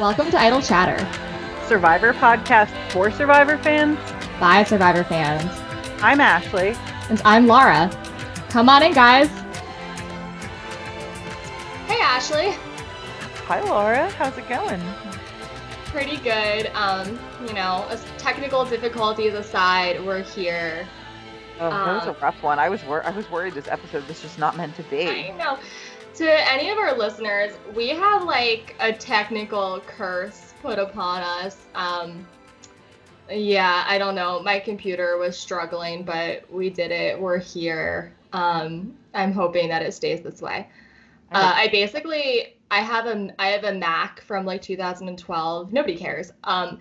Welcome to Idle Chatter. Survivor podcast for Survivor fans. By Survivor fans. I'm Ashley. And I'm Laura. Come on in, guys. Hey, Ashley. Hi, Laura. How's it going? Pretty good. Um, you know, technical difficulties aside, we're here. Oh, that was a um, rough one. I was wor- I was worried this episode was just not meant to be. I know to any of our listeners, we have like a technical curse put upon us. Um, yeah, I don't know. My computer was struggling, but we did it. We're here. Um, I'm hoping that it stays this way. Uh, I basically I have a I have a Mac from like 2012. Nobody cares. Um,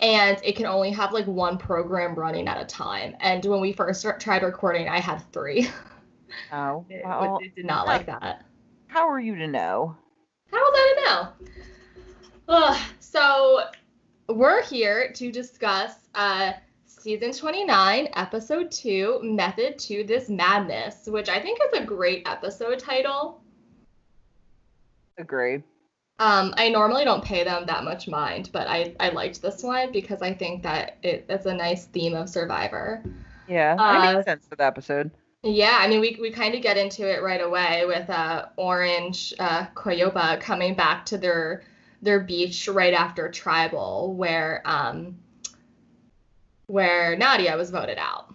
and it can only have like one program running at a time. And when we first tried recording, I had three. Oh, it, well, it did not like that. How are you to know? How was I to know? Ugh, so we're here to discuss uh, season 29, episode 2, Method to This Madness, which I think is a great episode title. Agreed. Um, I normally don't pay them that much mind, but I, I liked this one because I think that it, it's a nice theme of Survivor. Yeah, that uh, makes sense for the episode. Yeah, I mean, we, we kind of get into it right away with uh, Orange uh, Coyopa coming back to their their beach right after Tribal, where um, where Nadia was voted out.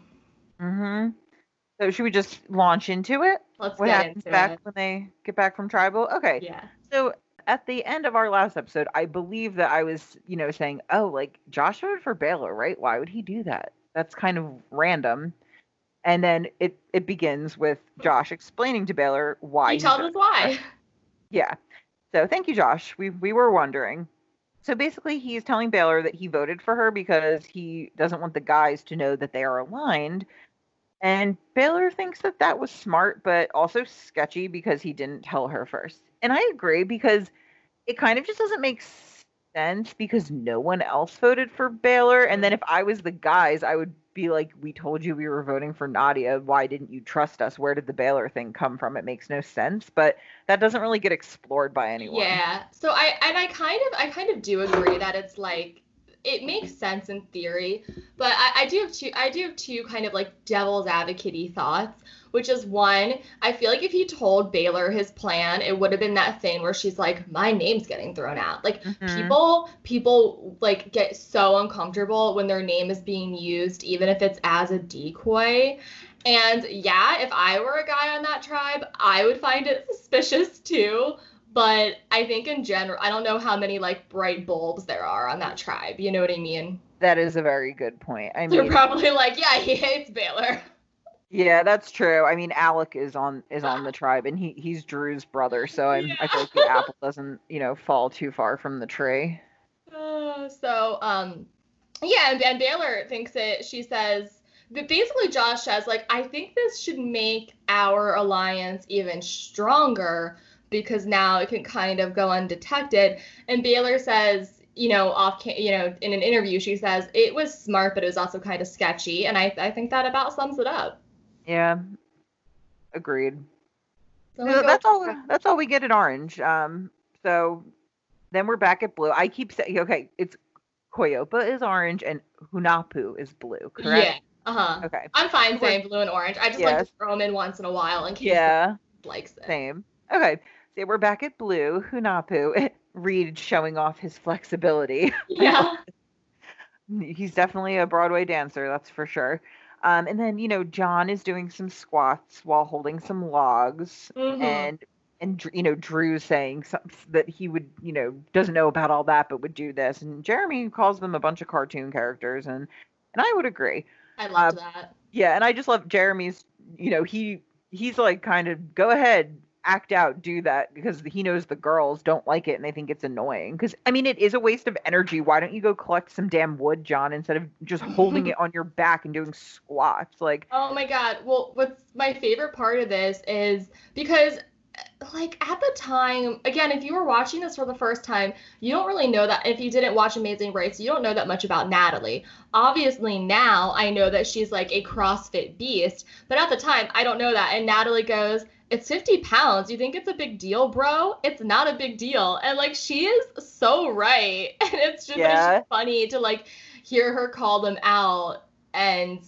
Mm-hmm. So should we just launch into it? Let's what get happens into back it. when they get back from Tribal? Okay. Yeah. So at the end of our last episode, I believe that I was, you know, saying, "Oh, like Josh voted for Baylor, right? Why would he do that? That's kind of random." and then it it begins with Josh explaining to Baylor why. He tells us why. Yeah. So thank you, Josh. We we were wondering. So basically, he's telling Baylor that he voted for her because he doesn't want the guys to know that they are aligned. And Baylor thinks that that was smart, but also sketchy because he didn't tell her first. And I agree because it kind of just doesn't make sense because no one else voted for Baylor. And then if I was the guys, I would be like, we told you we were voting for Nadia. Why didn't you trust us? Where did the Baylor thing come from? It makes no sense, but that doesn't really get explored by anyone. Yeah. So I and I kind of I kind of do agree that it's like it makes sense in theory, but I, I do have two I do have two kind of like devil's advocate thoughts which is one, I feel like if he told Baylor his plan, it would have been that thing where she's like, my name's getting thrown out. Like mm-hmm. people, people like get so uncomfortable when their name is being used, even if it's as a decoy. And yeah, if I were a guy on that tribe, I would find it suspicious too. But I think in general, I don't know how many like bright bulbs there are on that tribe. You know what I mean? That is a very good point. I mean, they're probably like, yeah, he hates Baylor. Yeah, that's true. I mean, Alec is on is on the tribe, and he he's Drew's brother, so I'm, yeah. I feel like the apple doesn't you know fall too far from the tree. Uh, so um, yeah, and, and Baylor thinks it. She says, but basically, Josh says like, I think this should make our alliance even stronger because now it can kind of go undetected. And Baylor says, you know, off, you know, in an interview, she says it was smart, but it was also kind of sketchy, and I I think that about sums it up. Yeah. Agreed. So that's all that's all we get at orange. Um so then we're back at blue. I keep saying okay, it's Coyopa is orange and Hunahpu is blue, correct? Yeah. Uh-huh. Okay. I'm fine saying blue and orange. I just yes. like to throw them in once in a while in case yeah. likes it. Same. Okay. So we're back at blue, Hunahpu, Reed showing off his flexibility. Yeah. He's definitely a Broadway dancer, that's for sure. Um, and then you know John is doing some squats while holding some logs, mm-hmm. and and you know Drew's saying that he would you know doesn't know about all that but would do this, and Jeremy calls them a bunch of cartoon characters, and and I would agree. I love uh, that. Yeah, and I just love Jeremy's. You know he he's like kind of go ahead act out, do that because he knows the girls don't like it and they think it's annoying. Because I mean, it is a waste of energy. Why don't you go collect some damn wood, John, instead of just holding it on your back and doing squats? Like, oh my god. Well, what's my favorite part of this is because like at the time again if you were watching this for the first time you don't really know that if you didn't watch amazing race you don't know that much about natalie obviously now i know that she's like a crossfit beast but at the time i don't know that and natalie goes it's 50 pounds. You think it's a big deal, bro? It's not a big deal. And like she is so right. And it's just, Yeah. it's just funny to like hear her call them out and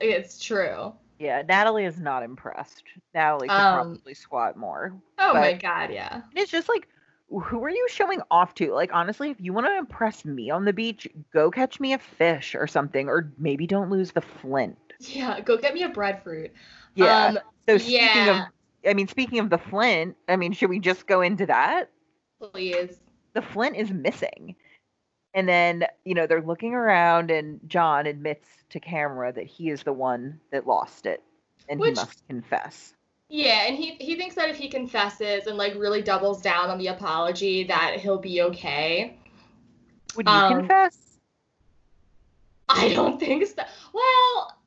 it's true. Yeah, Natalie is not impressed. Natalie could Um, probably squat more. Oh my god, yeah. It's just like, who are you showing off to? Like, honestly, if you want to impress me on the beach, go catch me a fish or something, or maybe don't lose the flint. Yeah, go get me a breadfruit. Yeah. Um, so speaking yeah. of, I mean, speaking of the flint, I mean, should we just go into that? please. The flint is missing. And then, you know, they're looking around, and John admits to camera that he is the one that lost it, and Which- he must confess. Yeah, and he he thinks that if he confesses and like really doubles down on the apology that he'll be okay. Would you Um, confess? I don't think so. Well,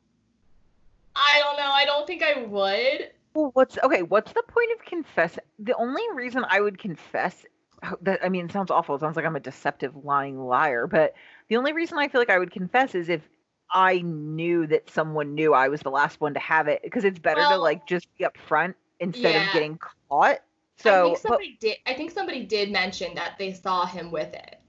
I don't know. I don't think I would. Well, what's okay? What's the point of confess? The only reason I would confess oh, that I mean, it sounds awful. It sounds like I'm a deceptive, lying liar. But the only reason I feel like I would confess is if I knew that someone knew I was the last one to have it, because it's better to like just be upfront instead yeah. of getting caught. So I think but- somebody did. I think somebody did mention that they saw him with it.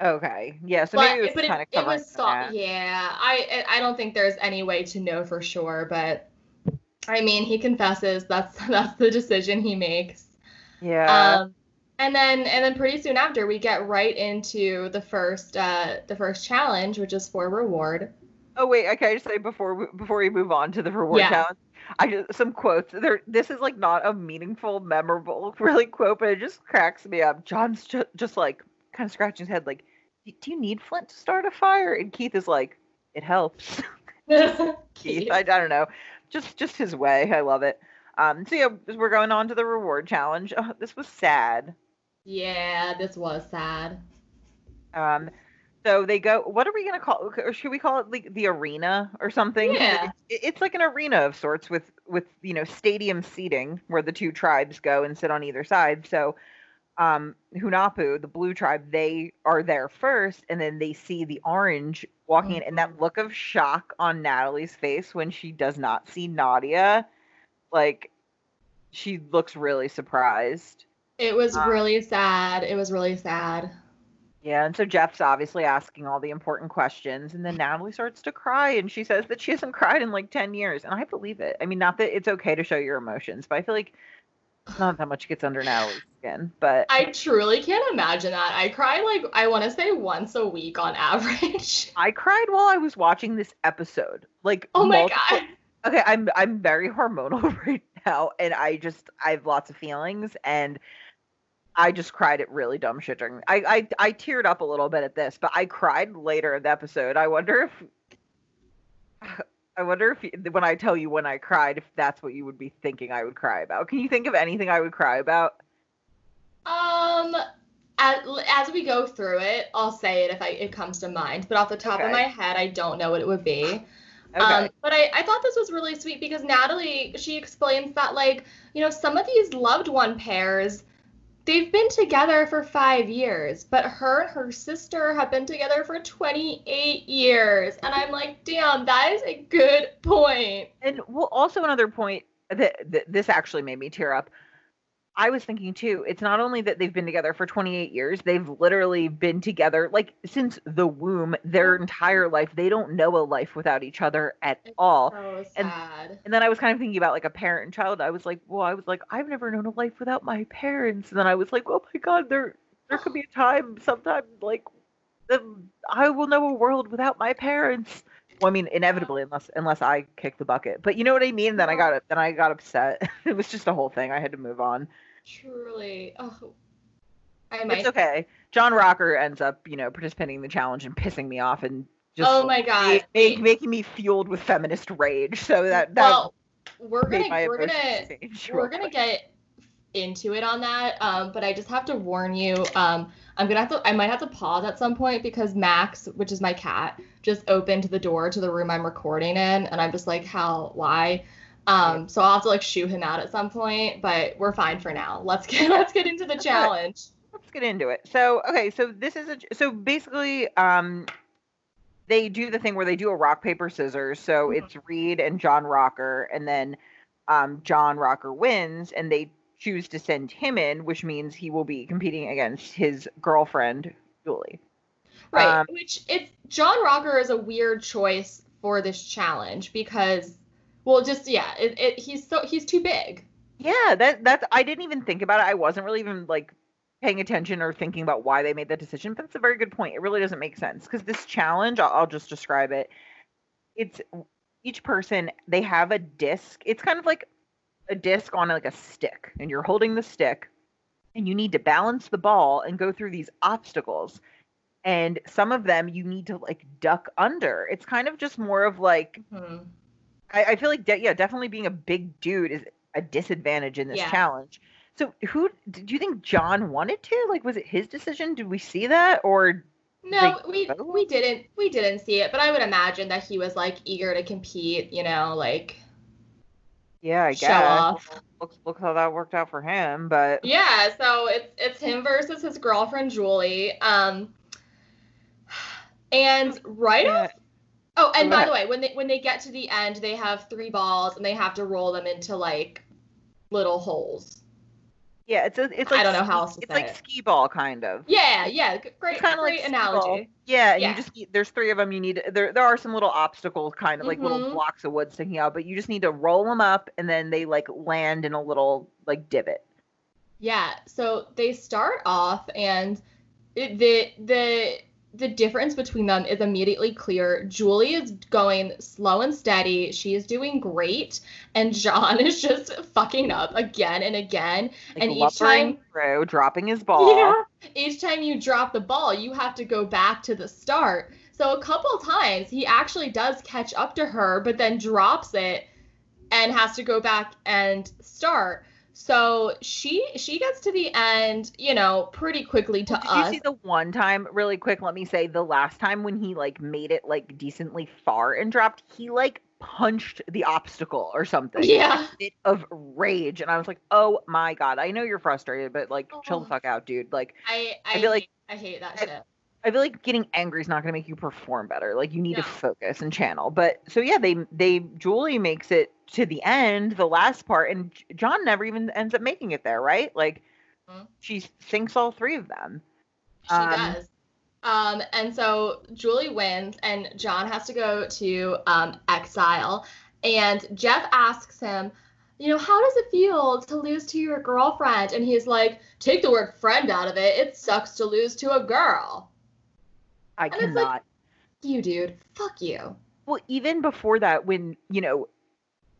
okay, yeah. So but maybe it was kind of it was saw. Yeah, I I don't think there's any way to know for sure. But I mean, he confesses. That's that's the decision he makes. Yeah. Um, and then and then pretty soon after we get right into the first uh the first challenge, which is for reward. Oh wait, okay. I just say before we, before we move on to the reward Yeah. challenge, I just some quotes. There, this is like not a meaningful, memorable, really quote, but it just cracks me up. John's just, just like kind of scratching his head, like, "Do you need Flint to start a fire?" And Keith is like, "It helps." Keith, I, I don't know, just just his way. I love it. Um, so yeah, we're going on to the reward challenge. Oh, this was sad. yeah, this was sad. Um, so they go. What are we gonna call? Or should we call it like the arena or something? Yeah. it- it's like an arena of sorts with with you know stadium seating where the two tribes go and sit on either side. So, um, Hunahpu, the blue tribe, they are there first, and then they see the orange walking in, and that look of shock on Natalie's face when she does not see Nadia, like she looks really surprised. It was Uh, really sad. It was really sad. Yeah, and so Jeff's obviously asking all the important questions, and then Natalie starts to cry, and she says that she hasn't cried in like 10 years. And I believe it. I mean, not that it's okay to show your emotions, but I feel like not that much gets under Natalie's skin. But I truly can't imagine that. I cry like I want to say once a week on average. I cried while I was watching this episode. Like, Oh my multiple- god. Okay, I'm I'm very hormonal right now, and I just I have lots of feelings, and I just cried at really dumb shit during. I I I teared up a little bit at this, but I cried later in the episode. I wonder if. I wonder if you- when I tell you when I cried, if that's what you would be thinking I would cry about. Can you think of anything I would cry about? Um, as, as we go through it, I'll say it if I it comes to mind. But off the top Okay. of my head, I don't know what it would be. Okay. Um, but I, I thought this was really sweet because Natalie, she explains that, like, you know, some of these loved one pairs, they've been together for five years, but her and her sister have been together for 28 years. And I'm like, damn, that is a good point. And well, also another point that, that this actually made me tear up. I was thinking too. It's not only that they've been together for 28 years; they've literally been together like since the womb, their oh. entire life. They don't know a life without each other at all. So And- sad. And then I was kind of thinking about like a parent and child. I was like, well, I was like, I've never known a life without my parents. And then I was like, oh my god, there there could be a time, sometime like, I will know a world without my parents. Well, I mean, inevitably, unless unless I kick the bucket. But you know what I mean. Then I got then I got upset. it was just a whole thing. I had to move on. Truly. Oh, I might. It's okay. John Rocker ends up, you know, participating in the challenge and pissing me off and just oh my god. make, making me fueled with feminist rage. So that that well, we're gonna we're gonna we're gonna get into it on that um but i just have to warn you um i'm gonna have to i might have to pause at some point because max which is my cat just opened the door to the room i'm recording in and i'm just like how why um so i'll have to like shoo him out at some point but we're fine for now let's get let's get into the challenge let's get into it. So, okay, so this is a so basically um they do the thing where they do a rock paper scissors. So Mhm. it's Reed and John Rocker and then um, John Rocker wins and they choose to send him in, which means he will be competing against his girlfriend, Julie. Right. Um, Which it's John Rocker is a weird choice for this challenge because, well, just yeah, it, it, he's so he's too big. Yeah, that that's I didn't even think about it. I wasn't really even like paying attention or thinking about why they made that decision, but it's a very good point. It really doesn't make sense because this challenge, I'll, I'll just describe it. It's each person they have a disc. It's kind of like a disc on like a stick, and you're holding the stick, and you need to balance the ball and go through these obstacles. And some of them you need to like duck under. It's kind of just more of like Hmm. I, I feel like de- yeah, definitely being a big dude is a disadvantage in this Yeah. challenge. So who do you think John wanted to? Like was it his decision? Did we see that or No, we both? we didn't we didn't see it, but I would imagine that he was like eager to compete. You know, like yeah, I Show guess. off. Looks looks how that worked out for him, but Yeah, so it's it's him versus his girlfriend Julie. Um and right Yeah. off Oh, and by the way, when they when they get to the end, they have three balls and they have to roll them into like little holes. Yeah, it's a, it's I don't know how else to it's say like it. skee ball kind of. Yeah, yeah, great, It's kind of like analogy. Yeah, and Yeah. you just there's three of them. You need there there are some little obstacles, kind of like little Mhm. blocks of wood sticking out, but you just need to roll them up, and then they like land in a little like divot. Yeah, so they start off and it, the the the difference between them is immediately clear. Julie is going slow and steady. She is doing great, and John is just fucking up again and again. Like And each time- through, dropping his ball. Yeah. Each time you drop the ball, you have to go back to the start. So a couple times he actually does catch up to her, but then drops it and has to go back and start. So she she gets to the end, you know, pretty quickly to Well, did us. you see the one time really quick let me say the last time when he like made it like decently far and dropped he like punched the obstacle or something yeah. fit of rage and i was like oh my god i know you're frustrated but like chill the Oh. fuck out dude like I I, I feel like- I hate that shit. I feel like getting angry is not going to make you perform better like you need No. to focus and channel but so yeah they they julie makes it to the end the last part and john never even ends up making it there right like Mhm. she sinks all three of them She Um, does. Um, and so Julie wins, and John has to go to um, exile. And Jeff asks him, you know, how does it feel to lose to your girlfriend? And he's like, take the word friend out of it. It sucks to lose to a girl. I like- cannot You, dude. Fuck you. Well, even before that, when you know,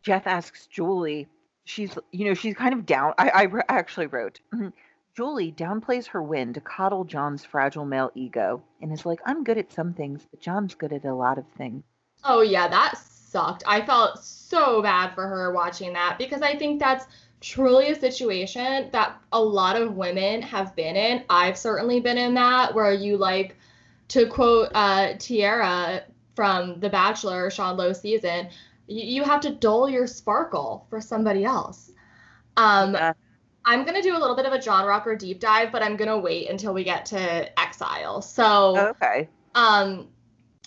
Jeff asks Julie, she's you know she's kind of down. I I re- actually wrote. "Mhm. Julie downplays her win to coddle John's fragile male ego and is like, I'm good at some things, but John's good at a lot of things. Oh yeah, that sucked. I felt so bad for her watching that because I think that's truly a situation that a lot of women have been in. I've certainly been in that where you like to quote uh Tierra from The Bachelor, Sean Lowe season, you, you have to dull your sparkle for somebody else. Um Yeah. I'm gonna do a little bit of a John Rocker deep dive, but I'm gonna wait until we get to Exile. So okay. um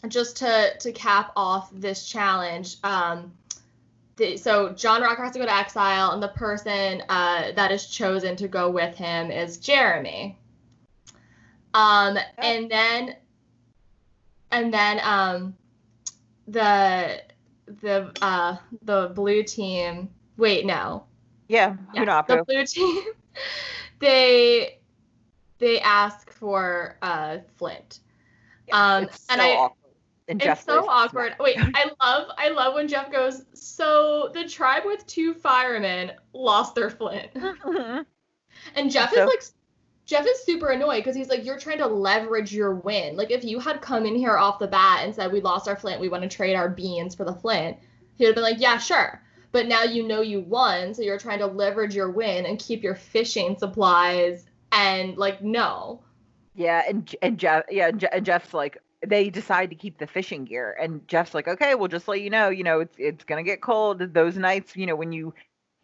just to to cap off this challenge um the, so john rocker has to go to exile and the person uh, that is chosen to go with him is jeremy um and then and then um the the uh the blue team wait no Yeah, Yes, Hunahpu. the blue team they they ask for uh flint um it's and so I awkward. And it's Jeff so awkward. Wait, I love I love when Jeff goes, so the tribe with two firemen lost their flint. And Jeff So- is like Jeff is super annoyed because he's like, you're trying to leverage your win. Like if you had come in here off the bat and said we lost our flint, we want to trade our beans for the flint, he would have been like, Yeah, sure. But now you know you won, so you're trying to leverage your win and keep your fishing supplies and like no. Yeah, and and Jeff, yeah, and, Je- and Jeff's like, they decide to keep the fishing gear, and Jeff's like, okay, well, just let you know, you know, it's it's gonna get cold those nights, you know, when you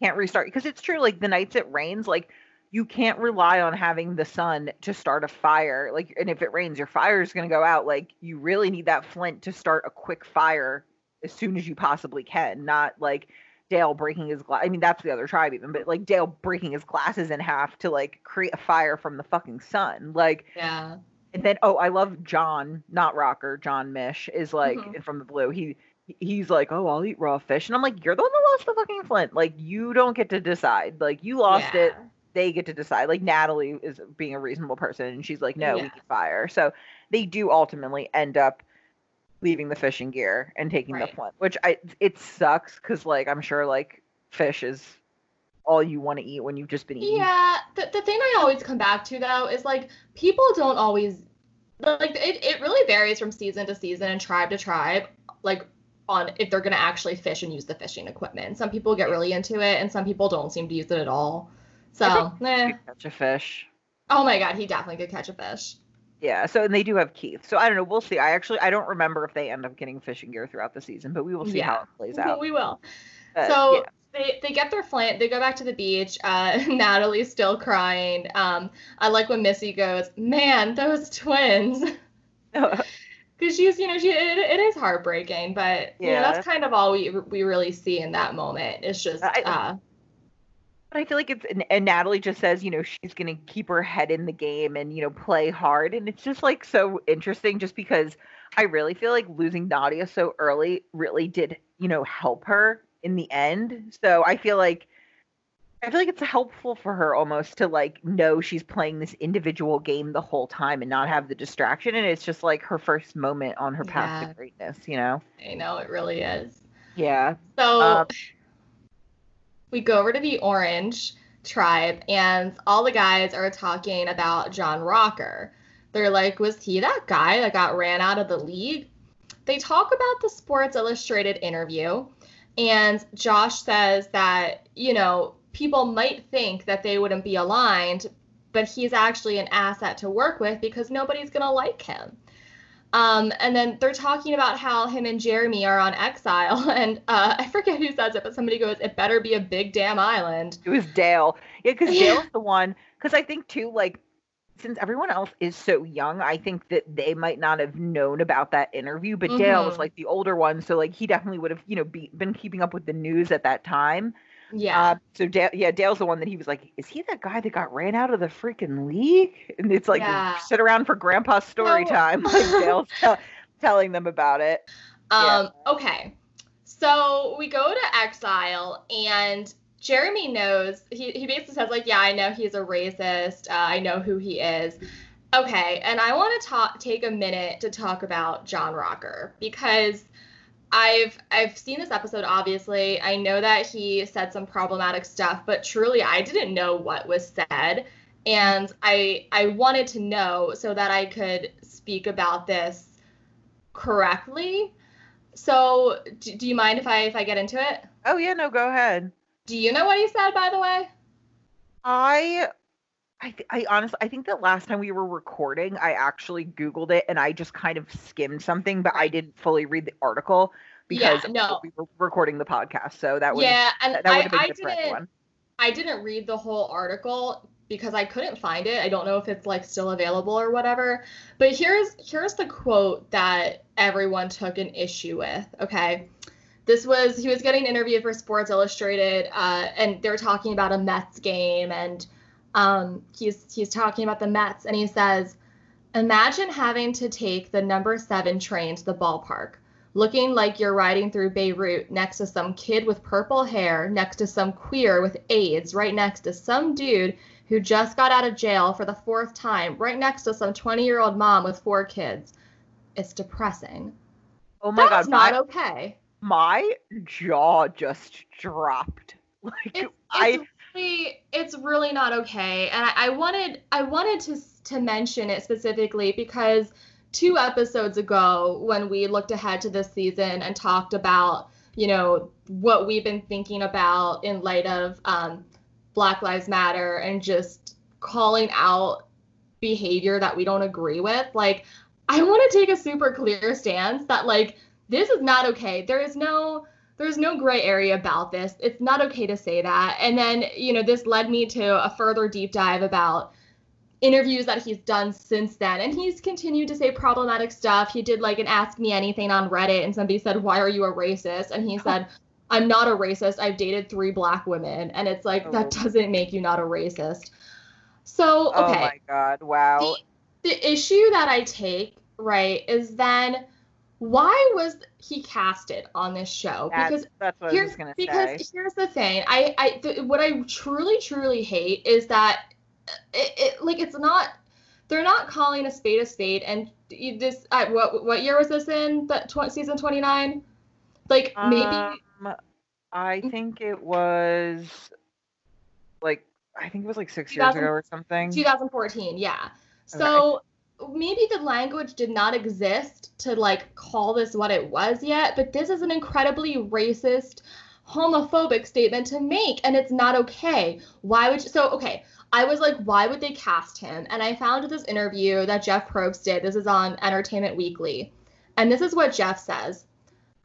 can't restart, because it's true, like the nights it rains, like you can't rely on having the sun to start a fire, like, and if it rains, your fire is gonna go out, like you really need that flint to start a quick fire as soon as you possibly can, not like Dale breaking his glass. I mean, that's the other tribe even, but like Dale breaking his glasses in half to like create a fire from the fucking sun. Like, Yeah. and then oh, I love John, not Rocker. John Misch is like Mhm. from the blue. He he's like, oh, I'll eat raw fish, and I'm like, you're the one that lost the fucking flint. Like, you don't get to decide. Like, you lost it. Yeah. They get to decide. Like Natalie is being a reasonable person, and she's like, no, we can fire. So they do ultimately end up leaving the fishing gear and taking Right. the flint, which I it sucks because like I'm sure like fish is all you want to eat when you've just been eating. Yeah, the, the thing I always come back to though is like people don't always like it, it really varies from season to season and tribe to tribe like on if they're gonna actually fish and use the fishing equipment. Some people get really into it and some people don't seem to use it at all. So eh. Catch a fish. oh my god, he definitely could catch a fish. Yeah, so and they do have Keith. So I don't know. We'll see. I actually I don't remember if they end up getting fishing gear throughout the season, but we will see how it plays out. we will. But, so yeah. they, they get their flint they go back to the beach uh, natalie's still crying um, i like when missy goes man those twins because she's you know she it, it is heartbreaking but you know Yeah. that's kind of all we we really see in that moment it's just I- uh, But I feel like it's and, and Natalie just says, you know, she's gonna keep her head in the game and you know play hard, and it's just like so interesting, just because I really feel like losing Nadia so early really did, you know, help her in the end. So I feel like I feel like it's helpful for her almost to like know she's playing this individual game the whole time and not have the distraction, and it's just like her first moment on her path Yeah. to greatness, you know? i know it really is Yeah. So Um, we go over to the Orange tribe, and all the guys are talking about John Rocker. They're like, was he that guy that got ran out of the league? They talk about the Sports Illustrated interview, and Josh says that, you know, people might think that they wouldn't be aligned, but he's actually an asset to work with because nobody's going to like him. Um, and then they're talking about how him and Jeremy are on exile, and uh, I forget who says it, but somebody goes, "It better be a big damn island." It was Dale. Yeah, because Yeah. Dale's the one. Because I think too, like, since everyone else is so young, I think that they might not have known about that interview. But Dale was Mhm. like the older one, so like he definitely would have, you know, be, been keeping up with the news at that time. Yeah, Uh, so Dale, yeah, Dale's the one that he was like, is he that guy that got ran out of the freaking league? And it's like Yeah. sit around for Grandpa's story No. time, like Dale's tell telling them about it. Um, okay. So we go to exile, and Jeremy knows, he, he basically says, like, yeah, I know he's a racist. Uh, I know who he is. Okay, and I want to talk take a minute to talk about John Rocker because I've I've seen this episode obviously. I know that he said some problematic stuff, but truly I didn't know what was said and I I wanted to know so that I could speak about this correctly. So, do, do you mind if I if I get into it? Oh yeah, no, go ahead. Do you know what he said by the way? I I th- I honestly I think that last time we were recording, I actually googled it and I just kind of skimmed something, but I didn't fully read the article because Yeah, no. we were recording the podcast. So that would yeah, and that, that would I, have been I for didn't everyone. I didn't read the whole article because I couldn't find it. I don't know if it's like still available or whatever. But here's here's the quote that everyone took an issue with. Okay. This was he was getting interviewed for Sports Illustrated, uh, and they were talking about a Mets game, and um, he's he's talking about the Mets, and he says, "Imagine having to take the number seven train to the ballpark, looking like you're riding through Beirut next to some kid with purple hair, next to some queer with AIDS, right next to some dude who just got out of jail for the fourth time, right next to some 20 year old mom with four kids. It's depressing. Oh my god. That's god, not my, okay. my jaw just dropped. Like It's, I it's really, it's really not okay. And I, I wanted, I wanted to to mention it specifically because two episodes ago, when we looked ahead to this season and talked about, you know, what we've been thinking about in light of um, Black Lives Matter and just calling out behavior that we don't agree with, like, I want to take a super clear stance that, like, this is not okay. There is no there's no gray area about this. It's not okay to say that. And then, you know, this led me to a further deep dive about interviews that he's done since then. And he's continued to say problematic stuff. He did like an Ask Me Anything on Reddit, and somebody said, Why are you a racist? And he said, I'm not a racist. I've dated three black women. And it's like, oh. that doesn't make you not a racist. So, oh okay. Oh my God. Wow. The, the issue that I take, right, is then why was he casted on this show? That's, because that's what here's, I was gonna because say. here's the thing. I, I, th- what I truly, truly hate is that it, it, like, it's not, they're not calling a spade a spade. And this, uh, what, what year was this in? That tw- season 29? Like, maybe. Um, I think it was like I think it was like six years ago or something. 2014, yeah. So okay. Maybe the language did not exist to like call this what it was yet, but this is an incredibly racist, homophobic statement to make, and it's not okay. Why would you, so okay? I was like, why would they cast him? And I found this interview that Jeff Probst did. This is on Entertainment Weekly. And this is what Jeff says.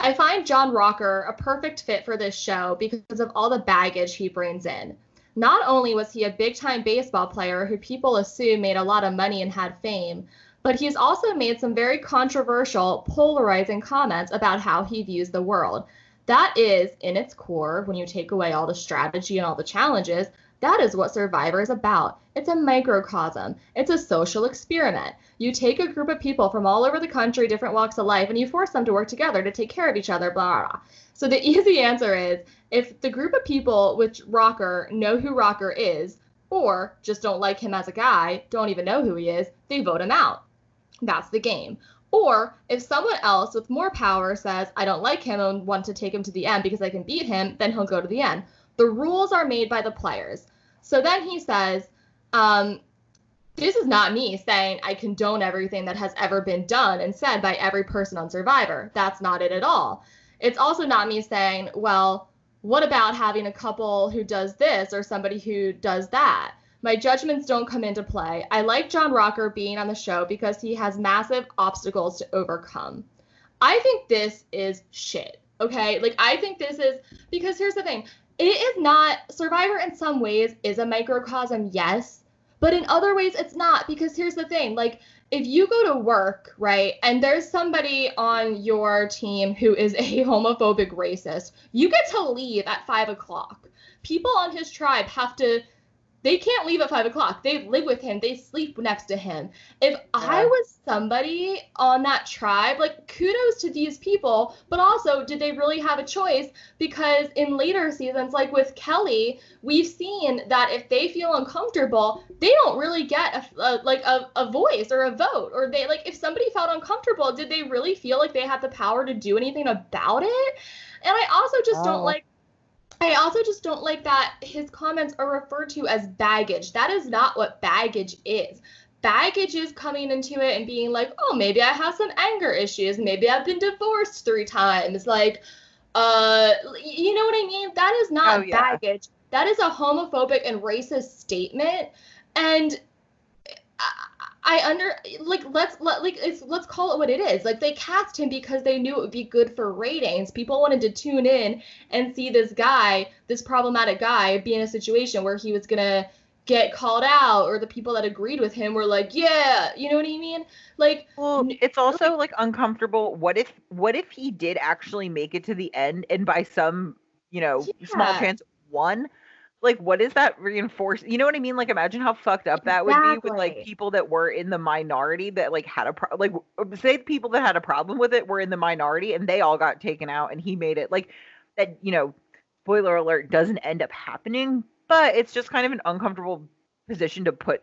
I find John Rocker a perfect fit for this show because of all the baggage he brings in. Not only was he a big time baseball player who people assume made a lot of money and had fame, but he's also made some very controversial, polarizing comments about how he views the world. That is, in its core, when you take away all the strategy and all the challenges, that is what Survivor is about. It's a microcosm, it's a social experiment. You take a group of people from all over the country, different walks of life, and you force them to work together to take care of each other, blah, blah, blah. So the easy answer is if the group of people with Rocker know who Rocker is, or just don't like him as a guy, don't even know who he is, they vote him out. That's the game. Or if someone else with more power says, I don't like him and want to take him to the end because I can beat him, then he'll go to the end. The rules are made by the players. So then he says, um, this is not me saying I condone everything that has ever been done and said by every person on Survivor. That's not it at all. It's also not me saying, well, what about having a couple who does this or somebody who does that? My judgments don't come into play. I like John Rocker being on the show because he has massive obstacles to overcome. I think this is shit. Okay? Like, I think this is because here's the thing it is not, Survivor in some ways is a microcosm, yes but in other ways, it's not because here's the thing like, if you go to work, right, and there's somebody on your team who is a homophobic racist, you get to leave at five o'clock. People on his tribe have to they can't leave at five o'clock. They live with him. They sleep next to him. If yeah. I was somebody on that tribe, like kudos to these people, but also did they really have a choice? Because in later seasons, like with Kellee, we've seen that if they feel uncomfortable, they don't really get a, a like a, a voice or a vote. Or they like if somebody felt uncomfortable, did they really feel like they had the power to do anything about it? And I also just oh. don't like I also just don't like that his comments are referred to as baggage. That is not what baggage is. Baggage is coming into it and being like, oh, maybe I have some anger issues. Maybe I've been divorced three times. Like, uh, you know what I mean? That is not oh, yeah. baggage. That is a homophobic and racist statement. And I under like let's let like it's let's call it what it is. Like they cast him because they knew it would be good for ratings. People wanted to tune in and see this guy, this problematic guy, be in a situation where he was gonna get called out, or the people that agreed with him were like, yeah, you know what I mean? Like, well, it's also like uncomfortable. What if what if he did actually make it to the end, and by some you know yeah. small chance won? Like what is that reinforce you know what i mean like imagine how fucked up that exactly. would be with like people that were in the minority that like had a pro- like uh, say people that had a problem with it were in the minority and they all got taken out and he made it like that you know spoiler alert doesn't end up happening but it's just kind of an uncomfortable position to put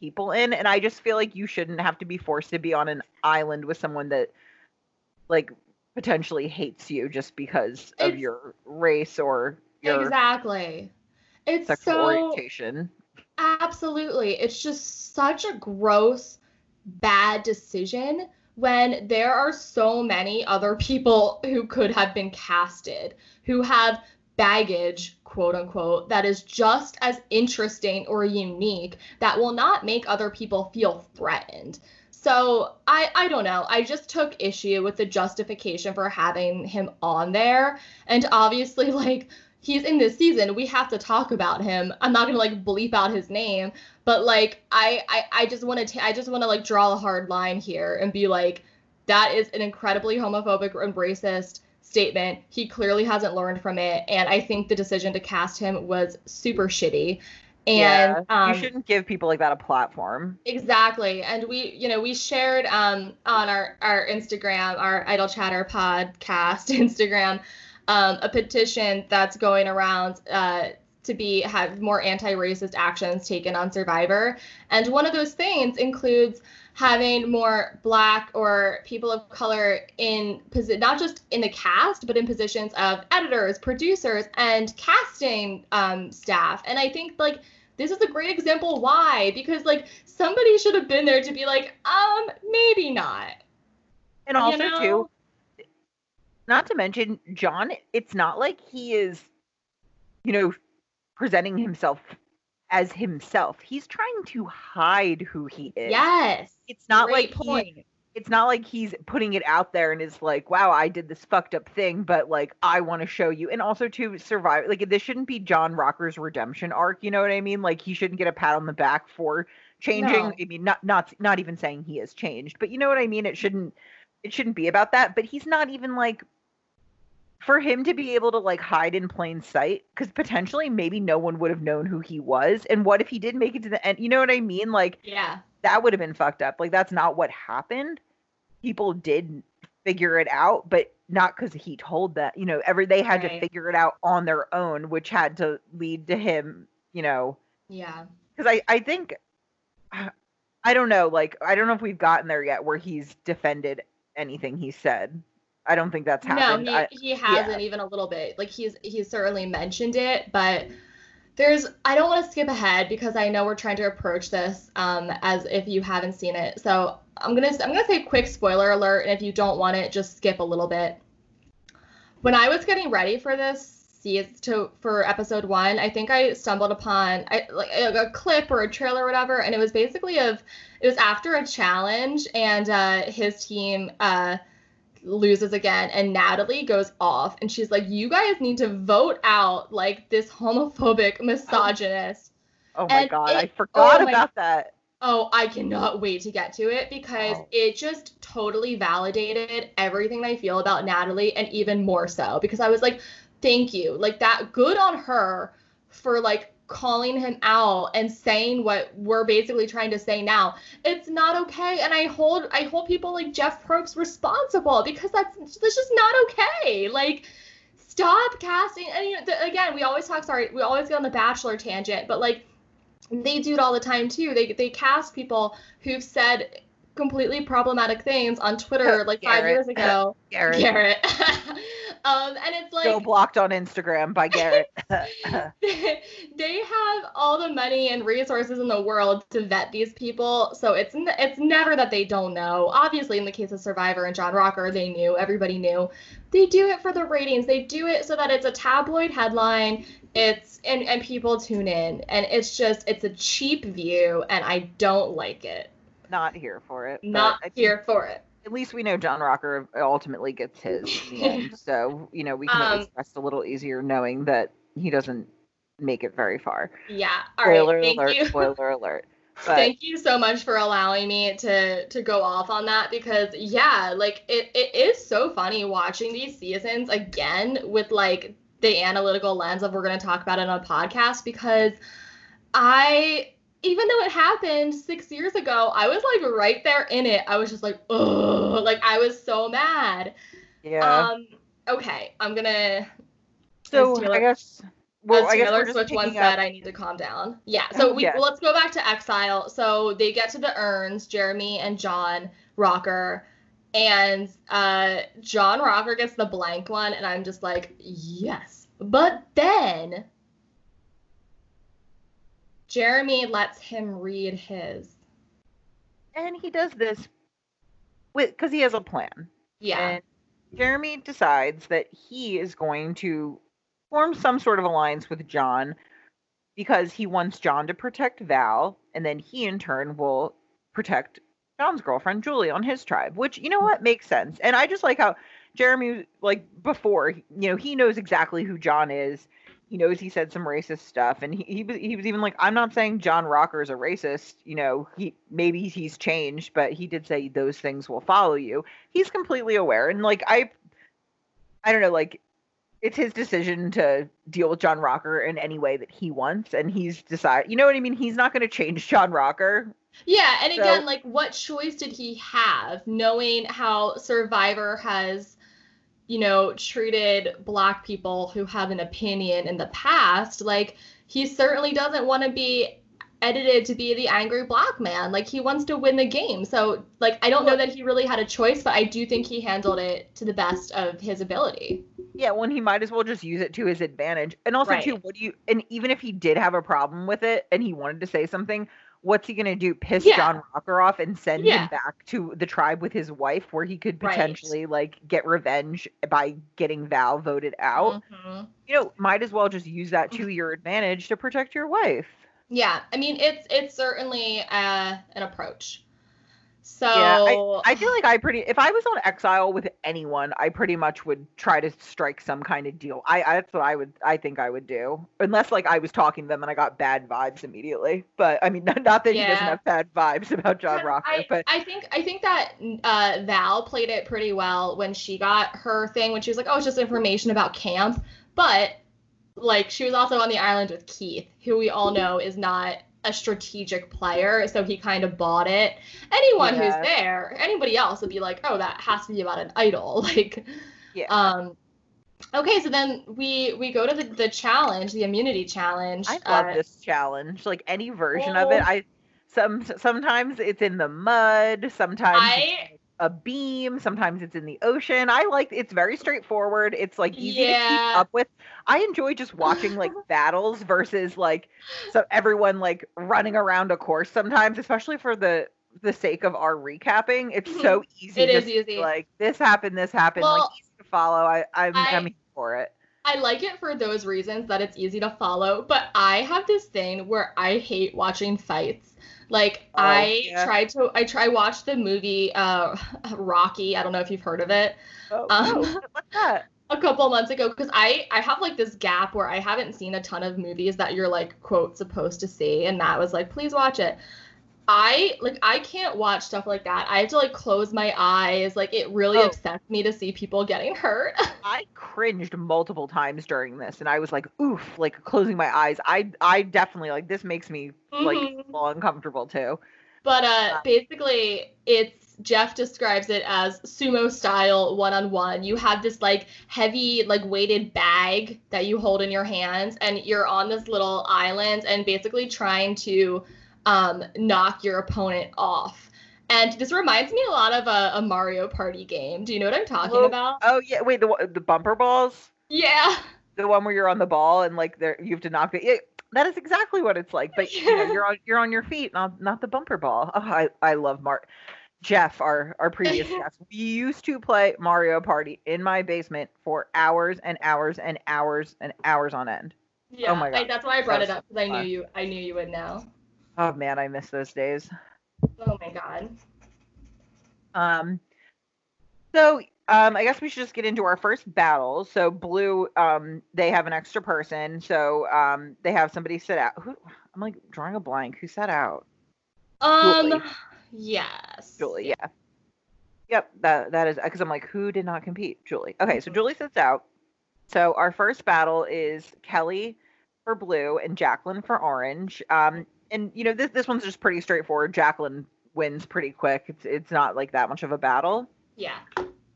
people in and i just feel like you shouldn't have to be forced to be on an island with someone that like potentially hates you just because of your race or your exactly it's sexual so, orientation. Absolutely. It's just such a gross, bad decision when there are so many other people who could have been casted, who have baggage, quote unquote, that is just as interesting or unique that will not make other people feel threatened. So I I don't know. I just took issue with the justification for having him on there. And obviously like he's in this season we have to talk about him i'm not gonna like bleep out his name but like i i, I just want to i just want to like draw a hard line here and be like that is an incredibly homophobic and racist statement. He clearly hasn't learned from it, and I think the decision to cast him was super shitty. And yeah, um, you shouldn't give people like that a platform. Exactly. And we, you know, we shared um, on our, our Instagram, our Idle Chatter podcast Instagram, um, a petition that's going around uh, to be have more anti-racist actions taken on Survivor. And one of those things includes having more black or people of color in posi- not just in the cast but in positions of editors producers and casting um, staff and i think like this is a great example why because like somebody should have been there to be like um maybe not And also know? too, not to mention John, it's not like he is, you know, presenting himself as himself. He's trying to hide who he is. yes It's not great like point. he, it's not like he's putting it out there and is like, wow, I did this fucked up thing, but like I want to show you. And also to survive like this shouldn't be John Rocker's redemption arc, you know what I mean? Like he shouldn't get a pat on the back for changing. No. I mean, not not not even saying he has changed, but you know what I mean? It shouldn't it shouldn't be about that. But he's not even like for him to be able to like hide in plain sight, because potentially maybe no one would have known who he was. And what if he did make it to the end? You know what I mean? Like yeah that would have been fucked up. Like that's not what happened. People did figure it out, but not because he told that. You know, every they had to figure it out on their own, which had to lead to him. You know, yeah because I I think I don't know. Like I don't know if we've gotten there yet where he's defended anything he said. I don't think that's happened. No, he, I, he hasn't even a little bit. Like he's he's certainly mentioned it, but there's I don't want to skip ahead because I know we're trying to approach this um, as if you haven't seen it. So I'm gonna I'm gonna say quick spoiler alert, and if you don't want it, just skip a little bit. When I was getting ready for this season to for episode one, I think I stumbled upon I, like a, a clip or a trailer or whatever, and it was basically of it was after a challenge, and uh, his team. Uh, loses again and Natalie goes off and she's like you guys need to vote out like this homophobic oh. misogynist. oh my and god, I forgot oh my- about that. Oh, I cannot wait to get to it because Oh. it just totally validated everything I feel about Natalie and even more so because I was like thank you. Like that good on her for like calling him out and saying what we're basically trying to say now. It's not okay and I hold I hold people like Jeff Probst responsible because that's that's just not okay. Like stop casting and you know, th- again, we always talk sorry, we always get on the bachelor tangent, but like they do it all the time too. They they cast people who've said completely problematic things on Twitter like five years ago. Garrett, Garrett. um, and it's like Go blocked on Instagram by Garrett. they have all the money and resources in the world to vet these people, so it's n- it's never that they don't know. Obviously, in the case of Survivor and John Rocker, they knew. Everybody knew. They do it for the ratings. They do it so that it's a tabloid headline. It's and and people tune in, and it's just it's a cheap view, and I don't like it. Not here for it. Not here for it. At least we know John Rocker ultimately gets his end. So, you know, we can Um, rest a little easier knowing that he doesn't make it very far. Yeah. All right. Spoiler Thank alert, you. spoiler alert. But Thank you so much for allowing me to to go off on that because yeah, like it, it is so funny watching these seasons again with like the analytical lens of we're gonna talk about it on a podcast because I even though it happened six years ago, I was like right there in it. I was just like, oh, like I was so mad. yeah. Um, okay, I'm gonna so Taylor- I guess well, as I guess Taylor we're just Swift up- said, I need to calm down. Yeah. So Oh, we yeah. well, let's go back to Exile. So they get to the urns, Jeremy and John Rocker, and uh, John Rocker gets the blank one, and I'm just like, yes. But then Jeremy lets him read his. and he does this with because he has a plan. Yeah. And Jeremy decides that he is going to form some sort of alliance with John because he wants John to protect Val, and then he in turn will protect John's girlfriend Julie on his tribe, which you know what makes sense. And I just like how Jeremy, like before, you know, he knows exactly who John is. He knows he said some racist stuff, and he he was, he was even like, I'm not saying John Rocker is a racist. You know, he maybe he's changed, but he did say those things will follow you. He's completely aware, and like I, I don't know, like it's his decision to deal with John Rocker in any way that he wants, and he's decided. You know what I mean? He's not going to change John Rocker. Yeah, and So- again, like what choice did he have knowing how Survivor has you know, treated black people who have an opinion in the past, like he certainly doesn't want to be edited to be the angry black man. Like he wants to win the game. So like I don't know that he really had a choice, but I do think he handled it to the best of his ability. Yeah, when he might as well just use it to his advantage. And also Right. too, what do you and even if he did have a problem with it and he wanted to say something, what's he gonna do? Piss Yeah. John Rocker off and send Yeah. him back to the tribe with his wife where he could Right. potentially like get revenge by getting Val voted out. Mhm. You know, might as well just use that to your advantage to protect your wife. Yeah, I mean it's it's certainly uh, an approach. So Yeah, I feel like I pretty if I was on exile with anyone, I pretty much would try to strike some kind of deal. I, I that's what I would I think I would do. Unless like I was talking to them and I got bad vibes immediately. But I mean not, not that he doesn't have bad vibes about John Rocker, I, but I think I think that uh, Val played it pretty well when she got her thing when she was like, oh, it's just information about camp, but like she was also on the island with Keith, who we all know is not a strategic player, so he kind of bought it. Anyone Yeah. who's there, anybody else would be like, oh, that has to be about an idol, like. yeah. Um, okay, so then we we go to the, the challenge, the immunity challenge. I love uh, this challenge. Like any version of it. I some sometimes it's in the mud, sometimes I a beam sometimes it's in the ocean. I like it's very straightforward. It's like easy to keep up with. I enjoy just watching like battles versus like so everyone like running around a course sometimes especially for the the sake of our recapping. It's so easy It is just easy. like this happened this happened like Well, easy to follow. I i'm I- i'm here for it. I like it for those reasons that it's easy to follow, but I have this thing where I hate watching fights. Like Oh, I yeah. tried to I try watched the movie uh Rocky, I don't know if you've heard of it, oh, Um, no, what's that a couple months ago cuz I I have like this gap where I haven't seen a ton of movies that you're like quote supposed to see and Matt was like please watch it. I like I can't watch stuff like that. I have to like close my eyes. Like it really Oh. upsets me to see people getting hurt. I cringed multiple times during this, and I was like, "Oof!" Like closing my eyes. I, I definitely like this makes me like Mhm. a little uncomfortable too. But uh, Uh, basically, it's Jeff describes it as sumo style one on one. You have this like heavy, like weighted bag that you hold in your hands, and you're on this little island and basically trying to um, knock your opponent off. And this reminds me a lot of a, a Mario Party game. Do you know what I'm talking Oh, about? Oh yeah, wait the the bumper balls, Yeah. the one where you're on the ball and like there you have to knock it. Yeah, that is exactly what it's like. But you know, you're on you're on your feet, not not the bumper ball. Oh, I I love Mark. Jeff, our our previous guest, we used to play Mario Party in my basement for hours and hours and hours and hours on end. Yeah. my I, that's why I brought That it up because I knew you. I knew you would know. Oh man, I miss those days. Oh my god. Um, so um, I guess we should just get into our first battle. So blue, um, they have an extra person, so um, they have somebody sit out. Who? I'm like drawing a blank. Who sat out? Um. Julie. Yes. Julie. Yeah. Yep. That that is because I'm like, who did not compete? Julie. Okay, so Julie sits out. So our first battle is Kelly for blue and Jacqueline for orange. Um, and you know this this one's just pretty straightforward. Jacqueline wins pretty quick. It's it's not like that much of a battle. Yeah.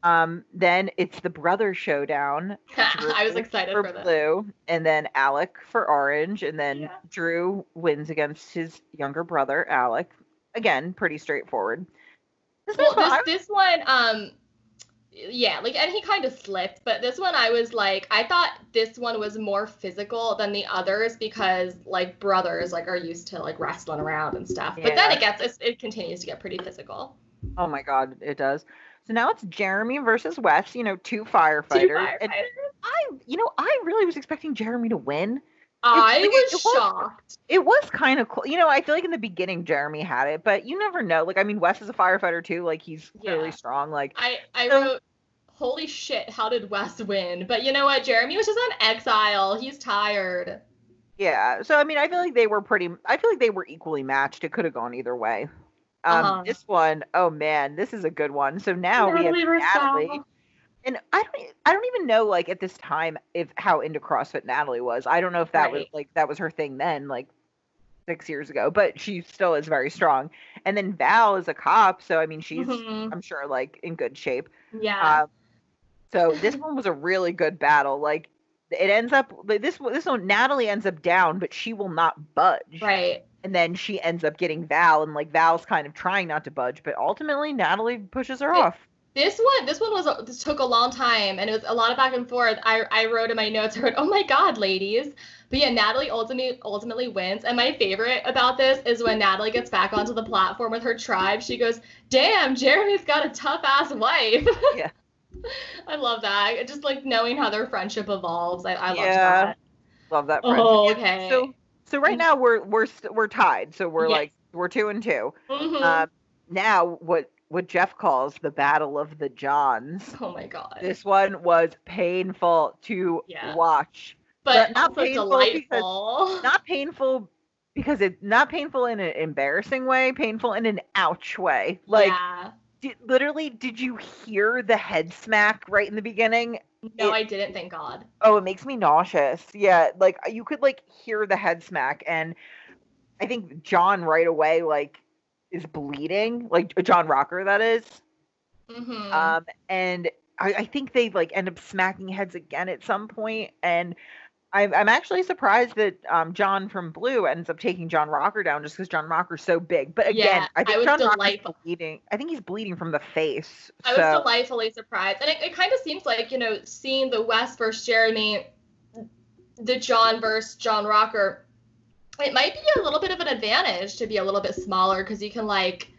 Um, then it's the brother showdown. I was excited for for blue, and then Alec for orange, and then Yeah. Drew wins against his younger brother Alec. Again, pretty straightforward. This Well, this this one, um, yeah, like, and he kind of slipped, but this one I was like, I thought this one was more physical than the others because like brothers like are used to like wrestling around and stuff. But then it gets it, it continues to get pretty physical. Oh my god, it does. So now it's Jeremy versus Wes. You know, two firefighters. Two And firefighters. I, you know, I really was expecting Jeremy to win. I it- was it was- shocked. It was kind of cool. You know, I feel like in the beginning Jeremy had it, but you never know. Like, I mean, Wes is a firefighter too. Like, he's Yeah. strong. Like, I I So- wrote, holy shit, how did Wes win? But you know what? Jeremy was just on exile. He's tired. Yeah. So I mean, I feel like they were pretty. I feel like they were equally matched. It could have gone either way. Um, Uh-huh. This one, oh man, this is a good one. So now we have Natalie versus Natalie Sal. And I don't I don't even know like at this time if how into CrossFit Natalie was. I don't know if that was like that was her thing then, like six years ago, but she still is very strong. And then Val is a cop, so I mean she's Mhm. I'm sure like in good shape. Yeah. Um, so this one was a really good battle. Like it ends up like, this this one Natalie ends up down, but she will not budge. right. And then she ends up getting Val, and like Val's kind of trying not to budge, but ultimately Natalie pushes her It- off. This one, this one was this took a long time, and it was a lot of back and forth. I, I wrote in my notes, I wrote, "Oh my God, ladies!" But yeah, Natalie ultimately ultimately wins. And my favorite about this is when Natalie gets back onto the platform with her tribe. She goes, "Damn, Jeremy's got a tough ass wife." Yeah. I love that. Just like knowing how their friendship evolves. I, I love Yeah. that. Love that. friendship. Oh, okay. So so right now we're we're we're tied. So we're Yes. like we're two and two. Mhm. Um, now what what Jeff calls the battle of the Johns. oh my God. This one was painful to Yeah. watch. but not also painful because- delightful. Not painful because it's not painful in an embarrassing way, painful in an ouch way. Like yeah. did, literally did you hear the head smack right in the beginning? No, it- I didn't. Thank God. Oh, it makes me nauseous. Yeah, like you could like hear the head smack and I think John right away like is bleeding, like John Rocker that is. hmm Um and I, I think they like end up smacking heads again at some point and I'm, I'm actually surprised that um, John from Blue ends up taking John Rocker down just because John Rocker's so big. But again, Yeah, I I think was John Rocker's bleeding. I think he's bleeding from the face. I so was delightfully surprised. And it, it kind of seems like, you know, seeing the Wes versus Jeremy, the John versus John Rocker, it might be a little bit of an advantage to be a little bit smaller because you can, like,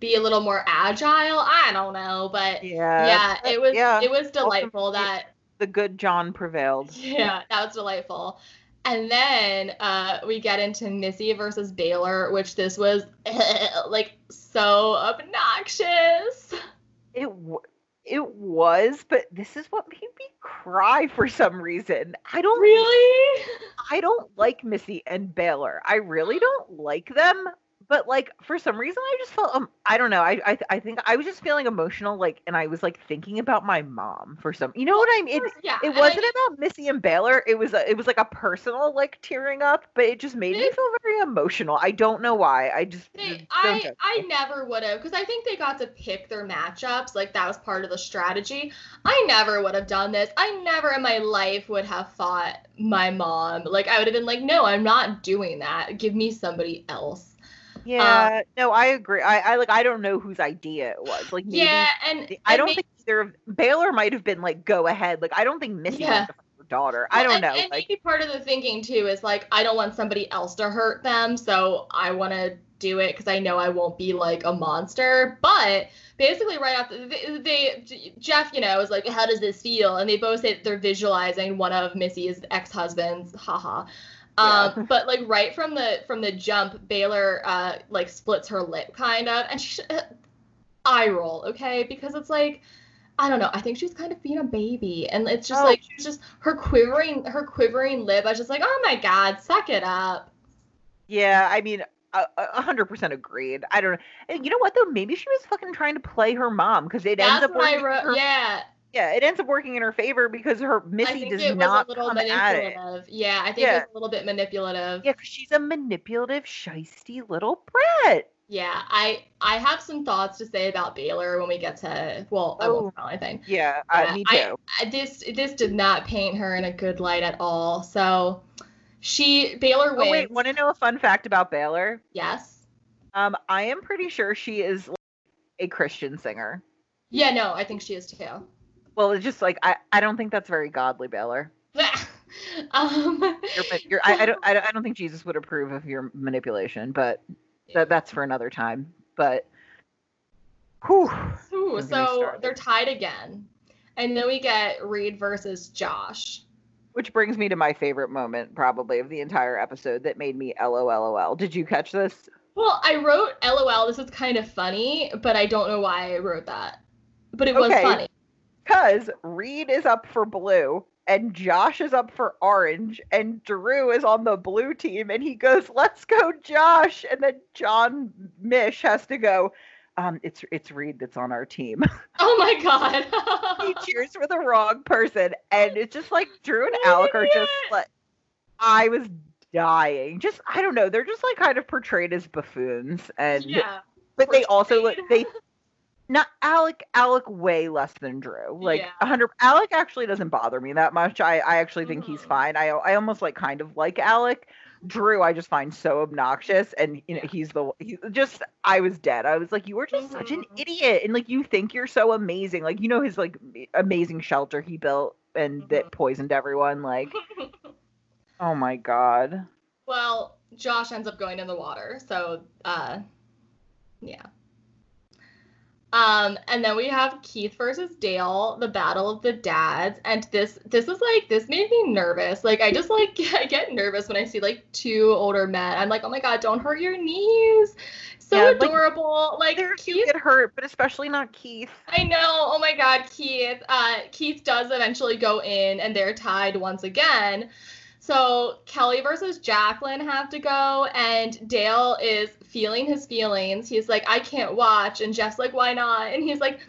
be a little more agile. I don't know. But yeah, yeah, it was yeah, it was delightful ultimately- that the good John prevailed. Yeah, that was delightful. And then uh, we get into Missy versus Baylor, which this was like so obnoxious. It it was, but this is what made me cry for some reason. I don't Really? I don't like Missy and Baylor. I really don't like them. But like for some reason, I just felt um I don't know. I I, I think I was just feeling emotional, like, and I was like thinking about my mom for some. You know what I mean? It, yeah. it wasn't mean, about Missy and Baylor. It was a, it was like a personal like tearing up, but it just made me feel very emotional. I don't know why. I just they, I judge I never would have because I think they got to pick their matchups. Like that was part of the strategy. I never would have done this. I never in my life would have fought my mom. Like I would have been like, no, I'm not doing that. Give me somebody else. Um, yeah, no, I agree. I, I like I don't know whose idea it was. Like maybe yeah, and I and don't think either of Baylor might have been like go ahead. Like I don't think Missy Yeah. wanted her daughter. I don't and, know. And like maybe part of the thinking too is like I don't want somebody else to hurt them, so I want to do it because I know I won't be like a monster. But basically, right after they, they Jeff, you know, was like, "How does this feel?" And they both say that they're visualizing one of Missy's ex-husbands. Haha. Um, Yeah. but like right from the from the jump, Baylor uh like splits her lip kind of, and she eye roll, okay, because it's like. I don't know. I think she's kind of being a baby, and it's just Oh. like she's just her quivering, her quivering lip. I was just like, oh my god, suck it up. yeah, I mean a hundred percent agreed. I don't know. And you know what though? Maybe she was fucking trying to play her mom because it ends up what I working wrote. her, Yeah, yeah, it ends up working in her favor because her Missy does not come at it. Yeah, I think Yeah. was a little bit manipulative. Yeah, she's a manipulative, shisty little brat. Yeah, I I have some thoughts to say about Baylor when we get to. Well, I Oh. won't tell anything. Yeah, uh, Yeah, me I- too. I- This this did not paint her in a good light at all. So, she Baylor wins. oh wait, want to know a fun fact about Baylor? yes. Um, I am pretty sure she is like, a Christian singer. Yeah, no, I think she is too. Well, it's just like I, I don't think that's very godly, Baylor. um, You're, you're, I, I don't, I don't, think Jesus would approve of your manipulation, but that, that's for another time. But, whew, Ooh, Don't get me so they're tied again. And then we get Reed versus Josh. which brings me to my favorite moment, probably of the entire episode, that made me LOLOL. Did you catch this? Well, I wrote LOL, this is kind of funny, but I don't know why I wrote that. But it was Okay. funny. Because Reed is up for blue and Josh is up for orange and Drew is on the blue team and he goes, "Let's go, Josh!" And then John Misch has to go, um, it's it's Reed that's on our team. Oh my god. he cheers for the wrong person, and it's just like Drew and Alec are just like, I was dying. Just I don't know, they're just like kind of portrayed as buffoons, and yeah. but they also portrayed. they not Alec Alec way less than Drew. Like Yeah. a hundred Alec actually doesn't bother me that much. I I actually think he's Mhm. fine. I I almost like kind of like Alec. Drew I just find so obnoxious and you know Yeah. he's the he just I was dead. I was like you were just such an Mhm. idiot and like you think you're so amazing. Like you know his like amazing shelter he built and Mhm. that poisoned everyone like oh my god. well, Josh ends up going in the water, so uh yeah. Um, and then we have Keith versus Dale, the battle of the dads, and this this is like this made me nervous. Like I just like I get nervous when I see like two older men. I'm like, oh my god, don't hurt your knees. So Yeah, adorable. Like, They're Keith cute get hurt, but especially not Keith. I know. Oh my God, Keith. Uh, Keith does eventually go in, and they're tied once again. So Kelly versus Jacqueline have to go, and Dale is feeling his feelings. He's like, I can't watch, and Jeff's like, Why not? And he's like,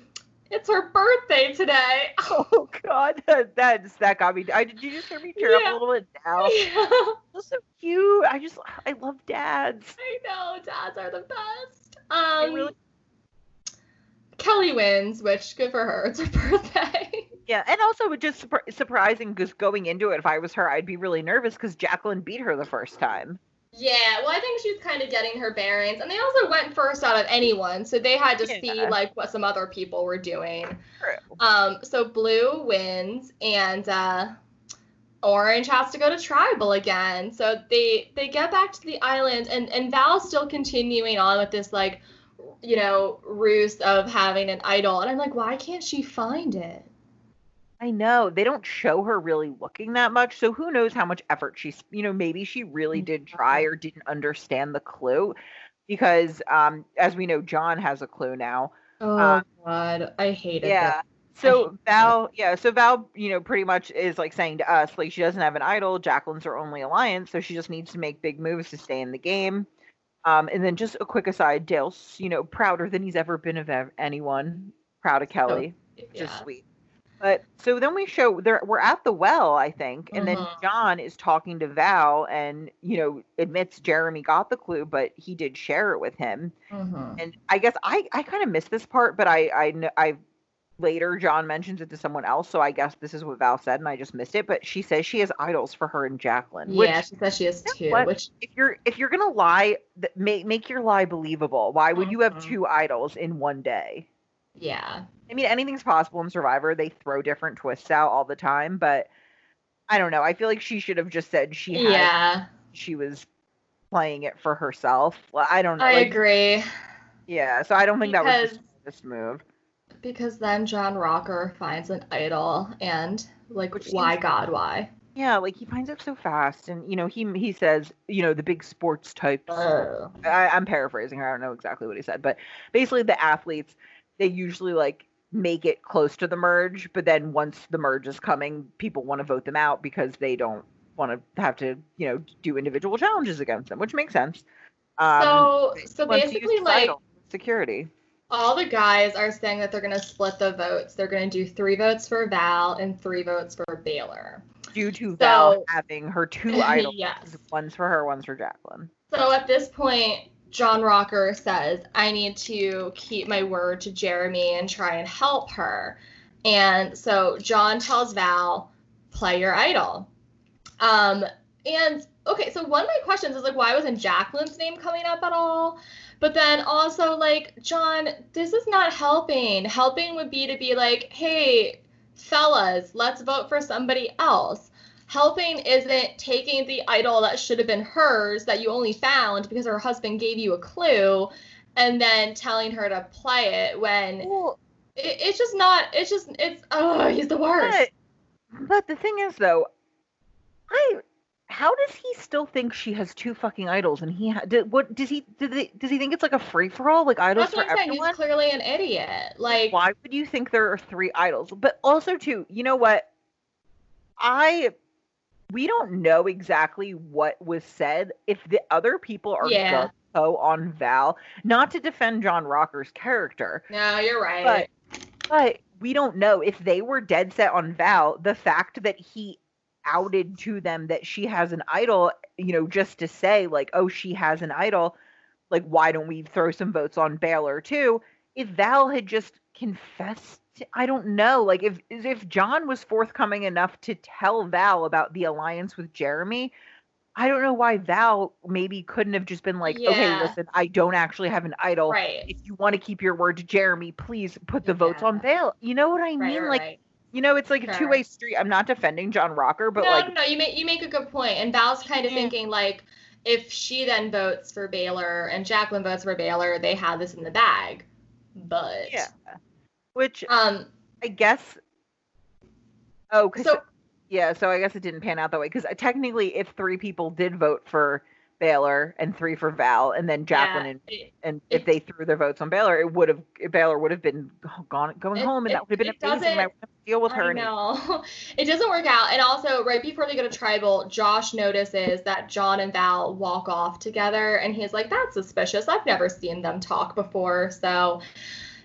It's her birthday today. Oh God, that's that got me. I did you just hear me tear up a little bit now? yeah, That's so cute. I just I love dads. I know. Dads are the best. Um, really- Kelly wins, which good for her. It's her birthday. Yeah, and also it just surpri- surprising because going into it, if I was her, I'd be really nervous because Jacqueline beat her the first time. Yeah, well, I think she's kind of getting her bearings, and they also went first out of anyone, so they had to see like what some other people were doing. True. Um, so Blue wins, and uh, Orange has to go to Tribal again. So they they get back to the island, and and Val's still continuing on with this like, you know, ruse of having an idol, and I'm like, why can't she find it? I know they don't show her really looking that much, so who knows how much effort she's. You know, maybe she really did try or didn't understand the clue, because um, as we know, John has a clue now. Oh Uh, God, I hated yeah. that. So hate Val, yeah, so Val, you know, pretty much is like saying to us, like she doesn't have an idol. Jacqueline's her only alliance, so she just needs to make big moves to stay in the game. Um, and then just a quick aside, Dale's, you know, prouder than he's ever been of ev- anyone. Proud of Kelly, just Yeah. sweet. But so then we show there we're at the well, I think, and then Mhm. John is talking to Val and you know admits Jeremy got the clue, but he did share it with him. Mhm. And I guess I I kind of missed this part, but I I I later John mentions it to someone else, so I guess this is what Val said, and I just missed it. But she says she has idols for her and Jacqueline. Which Yeah, she says she has You know two, what? which if you're if you're gonna lie, th- make make your lie believable. Why would you have two idols in one day? Yeah. I mean, anything's possible in Survivor. They throw different twists out all the time, but I don't know. I feel like she should have just said she had Yeah, she was playing it for herself. Well, I don't know. I like, agree. yeah, so I don't think that was the Because- move. Because then John Rocker finds an idol and like Which why seems- God why? Yeah, like he finds it so fast, and you know he he says you know the big sports types. Oh. I, I'm paraphrasing. Her. I don't know exactly what he said, but basically the athletes they usually like make it close to the merge, but then once the merge is coming, people want to vote them out because they don't want to have to you know do individual challenges against them, which makes sense. Um, so so to basically like security. all the guys are saying that they're gonna split the votes. They're gonna do three votes for Val and three votes for Baylor. due to Val having her two idols. Yes. One's for her, one's for Jacqueline. So at this point, John Rocker says, I need to keep my word to Jeremy and try and help her. And so John tells Val, play your idol. Um, and okay, so one of my questions is like, why wasn't Jacqueline's name coming up at all? But then also, like, John, this is not helping. Helping would be to be like, hey, fellas, let's vote for somebody else. Helping isn't taking the idol that should have been hers that you only found because her husband gave you a clue and then telling her to play it when Well, it, it's just not, it's just, it's, oh, he's the worst. But, but the thing is, though, I how does he still think she has two fucking idols? And he ha- did, what does he did they, does he think it's like a free for all, like idols That's for what I'm saying. everyone? He's clearly an idiot. Like, Why would you think there are three idols? But also, too, you know what? I we don't know exactly what was said. If the other people are Yeah. just Poe on Val. Not to defend John Rocker's character. No, you're right. But, but we don't know if they were dead set on Val. The fact that he outed to them that she has an idol, you know, just to say like, oh, she has an idol. Like, why don't we throw some votes on Baylor too? If Val had just confessed, I don't know. Like, if if John was forthcoming enough to tell Val about the alliance with Jeremy, I don't know why Val maybe couldn't have just been like, yeah. okay, listen, I don't actually have an idol. Right. If you want to keep your word to Jeremy, please put the yeah. votes on Val. You know what I mean? Right, like, you know, it's like sure. a two way street. I'm not defending John Rocker, but no, like, no, no, you make you make a good point. And Val's kind of thinking like, if she then votes for Baylor and Jacqueline votes for Baylor, they have this in the bag. But yeah, which um, I guess. Oh, because so yeah, so I guess it didn't pan out that way because technically, if three people did vote for Baylor and three for Val, and then Jacqueline yeah, and, it, and if they threw their votes on Baylor, it would have Baylor would have been gone going it, home, and it, that would have been amazing. And I would have to deal with her. No, it doesn't work out. And also, right before they go to tribal, Josh notices that John and Val walk off together, and he's like, "That's suspicious. I've never seen them talk before." So,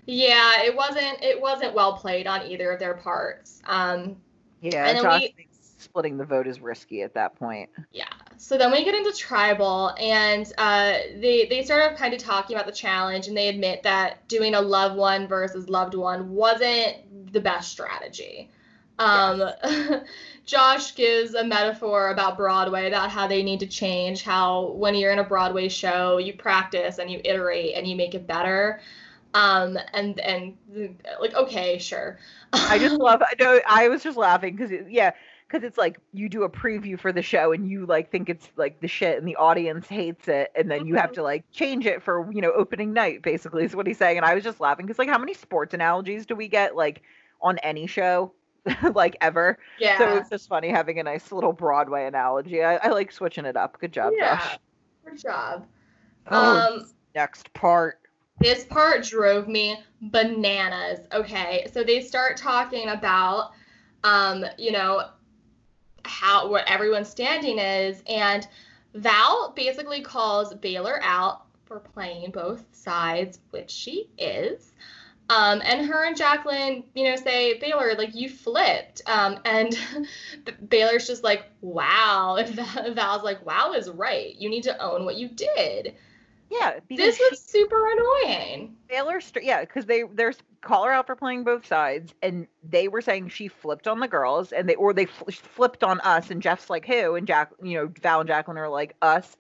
yeah, it wasn't it wasn't well played on either of their parts. Um, yeah, and Josh we, thinks splitting the vote is risky at that point. Yeah. So then we get into tribal, and uh, they they start kind of talking about the challenge, and they admit that doing a loved one versus loved one wasn't the best strategy. Um, yes. Josh gives a metaphor about Broadway, about how they need to change, how when you're in a Broadway show, you practice and you iterate and you make it better. Um, and and like okay, sure. I just love. I know. I was just laughing because yeah, because it's like you do a preview for the show and you like think it's like the shit and the audience hates it and then you have mm-hmm. to like change it for you know opening night basically is what he's saying and I was just laughing because like how many sports analogies do we get like on any show like ever? Yeah. So it's just funny having a nice little Broadway analogy. I, I like switching it up. Good job, yeah, Josh. Good job. Oh, um, next part. This part drove me bananas. Okay, so they start talking about, um, you know, how what everyone's standing is, and Val basically calls Baylor out for playing both sides, which she is. Um, and her and Jacqueline, you know, say, Baylor, like you flipped. Um, and Baylor's just like, wow. And Val's like, wow is right. You need to own what you did. Yeah, this was super annoying. Baylor, yeah, because they there's call her out for playing both sides, and they were saying she flipped on the girls, and they or they fl- flipped on us, and Jeff's like who, and Jack, you know, Val and Jacqueline are like us,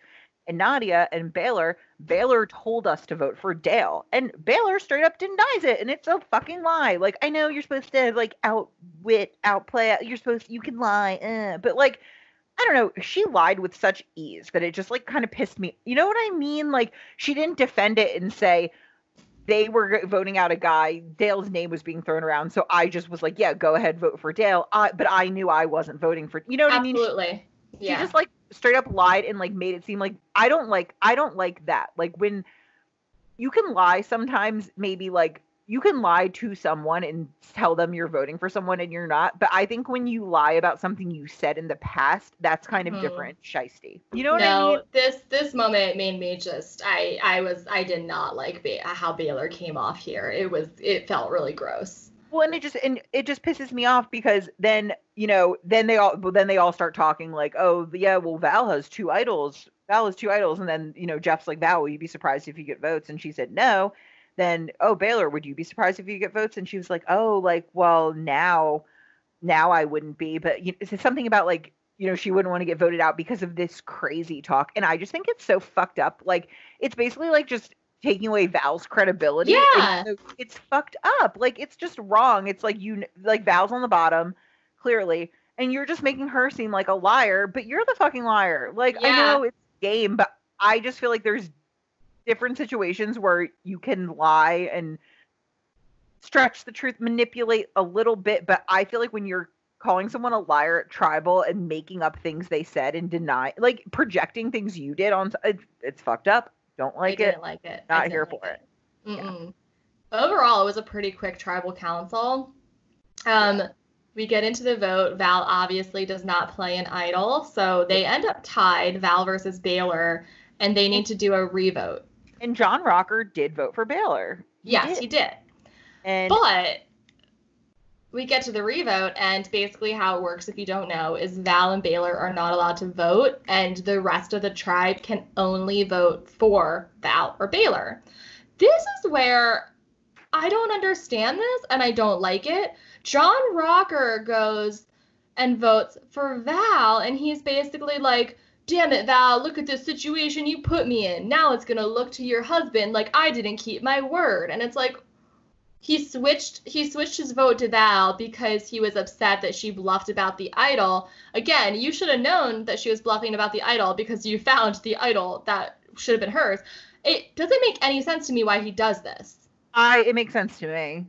and Nadiya and Baylor. Baylor told us to vote for Dale, and Baylor straight up denies it, and it's a fucking lie. Like I know you're supposed to like outwit, outplay, you're supposed you can lie, uh, but like I don't know, she lied with such ease that it just like kind of pissed me. You know what I mean? Like she didn't defend it and say they were voting out a guy. Dale's name was being thrown around, so I just was like, "Yeah, go ahead, vote for Dale." I, but I knew I wasn't voting for. You know what Absolutely. I mean? Absolutely. Yeah. she just like straight up lied and like made it seem like I don't like I don't like that. Like when you can lie sometimes, maybe like you can lie to someone and tell them you're voting for someone and you're not. But I think when you lie about something you said in the past, that's kind of mm-hmm. different, shisty. You know what no, I mean? this this moment made me just I I was I did not like ba- how Baylor came off here. It was it felt really gross. Well, and it just and it just pisses me off because then you know then they all then they all start talking like oh yeah well Val has two idols Val has two idols and then you know Jeff's like Val will you be surprised if you get votes and she said no then oh Baylor, would you be surprised if you get votes? And she was like, oh, like well now, now I wouldn't be, but you know, it's something about like you know she wouldn't want to get voted out because of this crazy talk, and I just think it's so fucked up. Like it's basically like just taking away Val's credibility. Yeah, it's fucked up. Like it's just wrong. It's like you like Val's on the bottom, clearly, and you're just making her seem like a liar, but you're the fucking liar. Like yeah. I know it's game, but I just feel like there's different situations where you can lie and stretch the truth, manipulate a little bit. But I feel like when you're calling someone a liar at tribal and making up things they said and deny, like projecting things you did on, it's, it's fucked up. Don't like I it. Like it. Not here like for it. it. Yeah. Overall, it was a pretty quick tribal council. Um, yeah. We get into the vote. Val obviously does not play an idol, so they end up tied, Val versus Baylor, and they need to do a revote. And John Rocker did vote for Baylor. He yes, did. he did. And but we get to the revote, and basically how it works, if you don't know, is Val and Baylor are not allowed to vote, and the rest of the tribe can only vote for Val or Baylor. This is where I don't understand this, and I don't like it. John Rocker goes and votes for Val, and he's basically like, damn it, Val, look at this situation you put me in. Now it's going to look to your husband like I didn't keep my word. And it's like, he switched he switched his vote to Val because he was upset that she bluffed about the idol. Again, you should have known that she was bluffing about the idol because you found the idol that should have been hers. It doesn't make any sense to me why he does this. I it makes sense to me.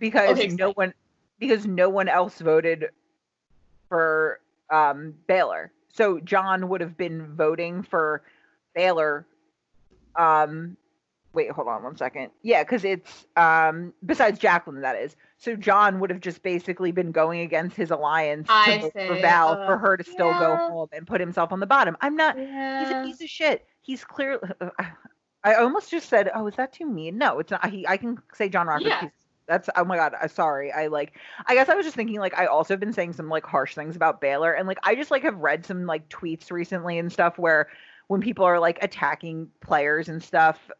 Because okay, no one because no one else voted for um Baylor. So John would have been voting for Baylor um wait, hold on one second. Yeah, because it's um besides Jacqueline, that is. So John would have just basically been going against his alliance for Val uh, for her to still yeah. go home and put himself on the bottom. I'm not. Yeah. He's a piece of shit. He's clearly. I almost just said, "Oh, is that too mean?" No, it's not. He, I can say John Rocker. Yeah. That's oh my god. I'm sorry. I like. I guess I was just thinking like I also have been saying some like harsh things about Baylor and like I just like have read some like tweets recently and stuff where when people are like attacking players and stuff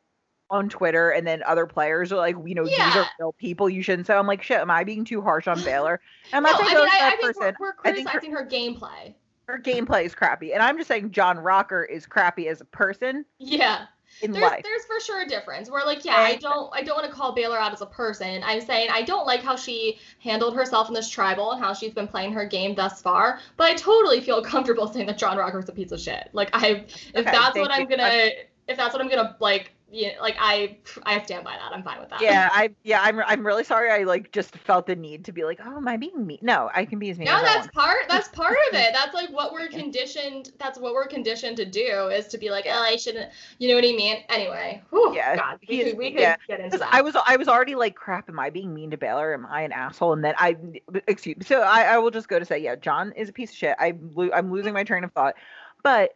on Twitter, and then other players are like, you know, yeah. these are real people. You shouldn't. So I'm like, shit, am I being too harsh on Baylor? I'm no, not saying I, mean, I, I person. Think we're, we're criticizing her, her gameplay. Her gameplay is crappy, and I'm just saying John Rocker is crappy as a person. Yeah. In there's, life. there's for sure a difference. Where like, yeah, I don't, I don't want to call Baylor out as a person. I'm saying I don't like how she handled herself in this tribal and how she's been playing her game thus far. But I totally feel comfortable saying that John Rocker is a piece of shit. Like I, if okay, that's what I'm gonna, if that's what I'm gonna like yeah, like I I stand by that. I'm fine with that. Yeah, I yeah, I'm I'm really sorry. I like just felt the need to be like, oh, am I being mean? No, I can be as mean. No, as that's part that's part of it. That's like what we're conditioned. That's what we're conditioned to do is to be like, oh, I shouldn't. You know what I mean? Anyway, whew, yeah, God, we could, we could yeah. get into that. I was I was already like, crap. Am I being mean to Baylor? Am I an asshole? And then I excuse. Me. So I I will just go to say, yeah, John is a piece of shit. I I'm losing my train of thought, but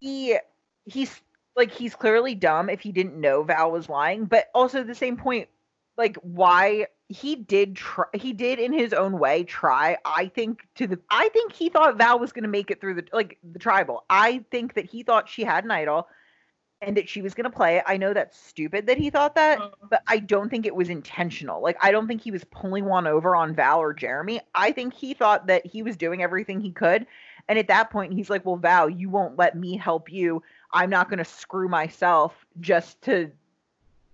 he he's like he's clearly dumb if he didn't know Val was lying, but also the same point, like why he did try he did in his own way try i think to the i think he thought val was going to make it through the like the tribal. I think that he thought she had an idol and that she was going to play it. I know that's stupid that he thought that uh-huh. but i don't think it was intentional. Like i don't think he was pulling one over on val or jeremy. I think he thought that he was doing everything he could and at that point he's like well val you won't let me help you I'm not going to screw myself just to,